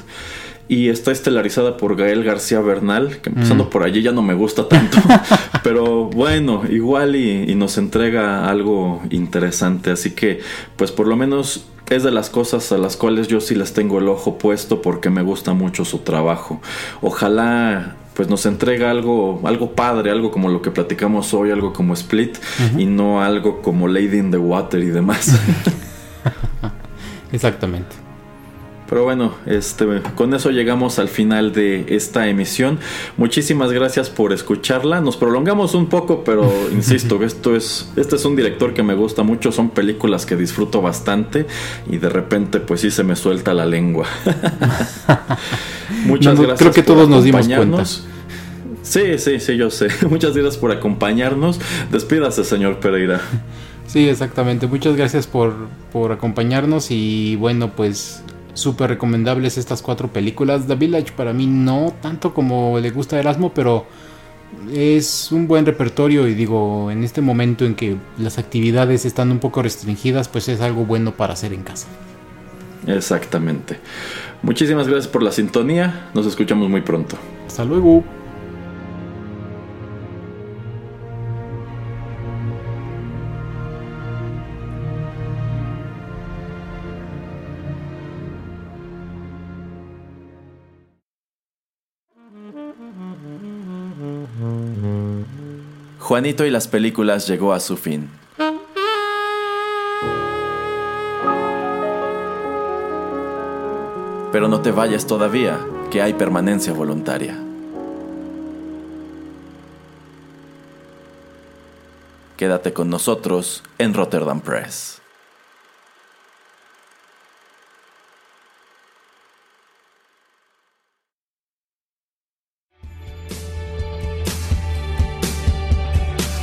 y está estelarizada por Gael García Bernal, que empezando mm. por allí ya no me gusta tanto, pero bueno, igual y, nos entrega algo interesante, así que pues por lo menos es de las cosas a las cuales yo sí les tengo el ojo puesto porque me gusta mucho su trabajo. Ojalá pues nos entrega algo, algo padre, algo como lo que platicamos hoy, algo como Split y no algo como Lady in the Water y demás. Exactamente. Pero bueno, este, con eso llegamos al final de esta emisión. Muchísimas gracias por escucharla. Nos prolongamos un poco, pero insisto, esto es, este es un director que me gusta mucho. Son películas que disfruto bastante y de repente, pues sí se me suelta la lengua. Muchas gracias. Creo que todos nos dimos cuenta. Sí, sí, sí, yo sé. Muchas gracias por acompañarnos. Despídase, señor Pereira. Sí, exactamente. Muchas gracias por, por acompañarnos y bueno, pues súper recomendables estas cuatro películas. The Village para mí no tanto como le gusta Erasmo, pero es un buen repertorio y digo, en este momento en que las actividades están un poco restringidas, pues es algo bueno para hacer en casa. Exactamente. Muchísimas gracias por la sintonía. Nos escuchamos muy pronto. Hasta luego. Juanito y las películas llegó a su fin. Pero no te vayas todavía, que hay permanencia voluntaria. Quédate con nosotros en Rotterdam Press.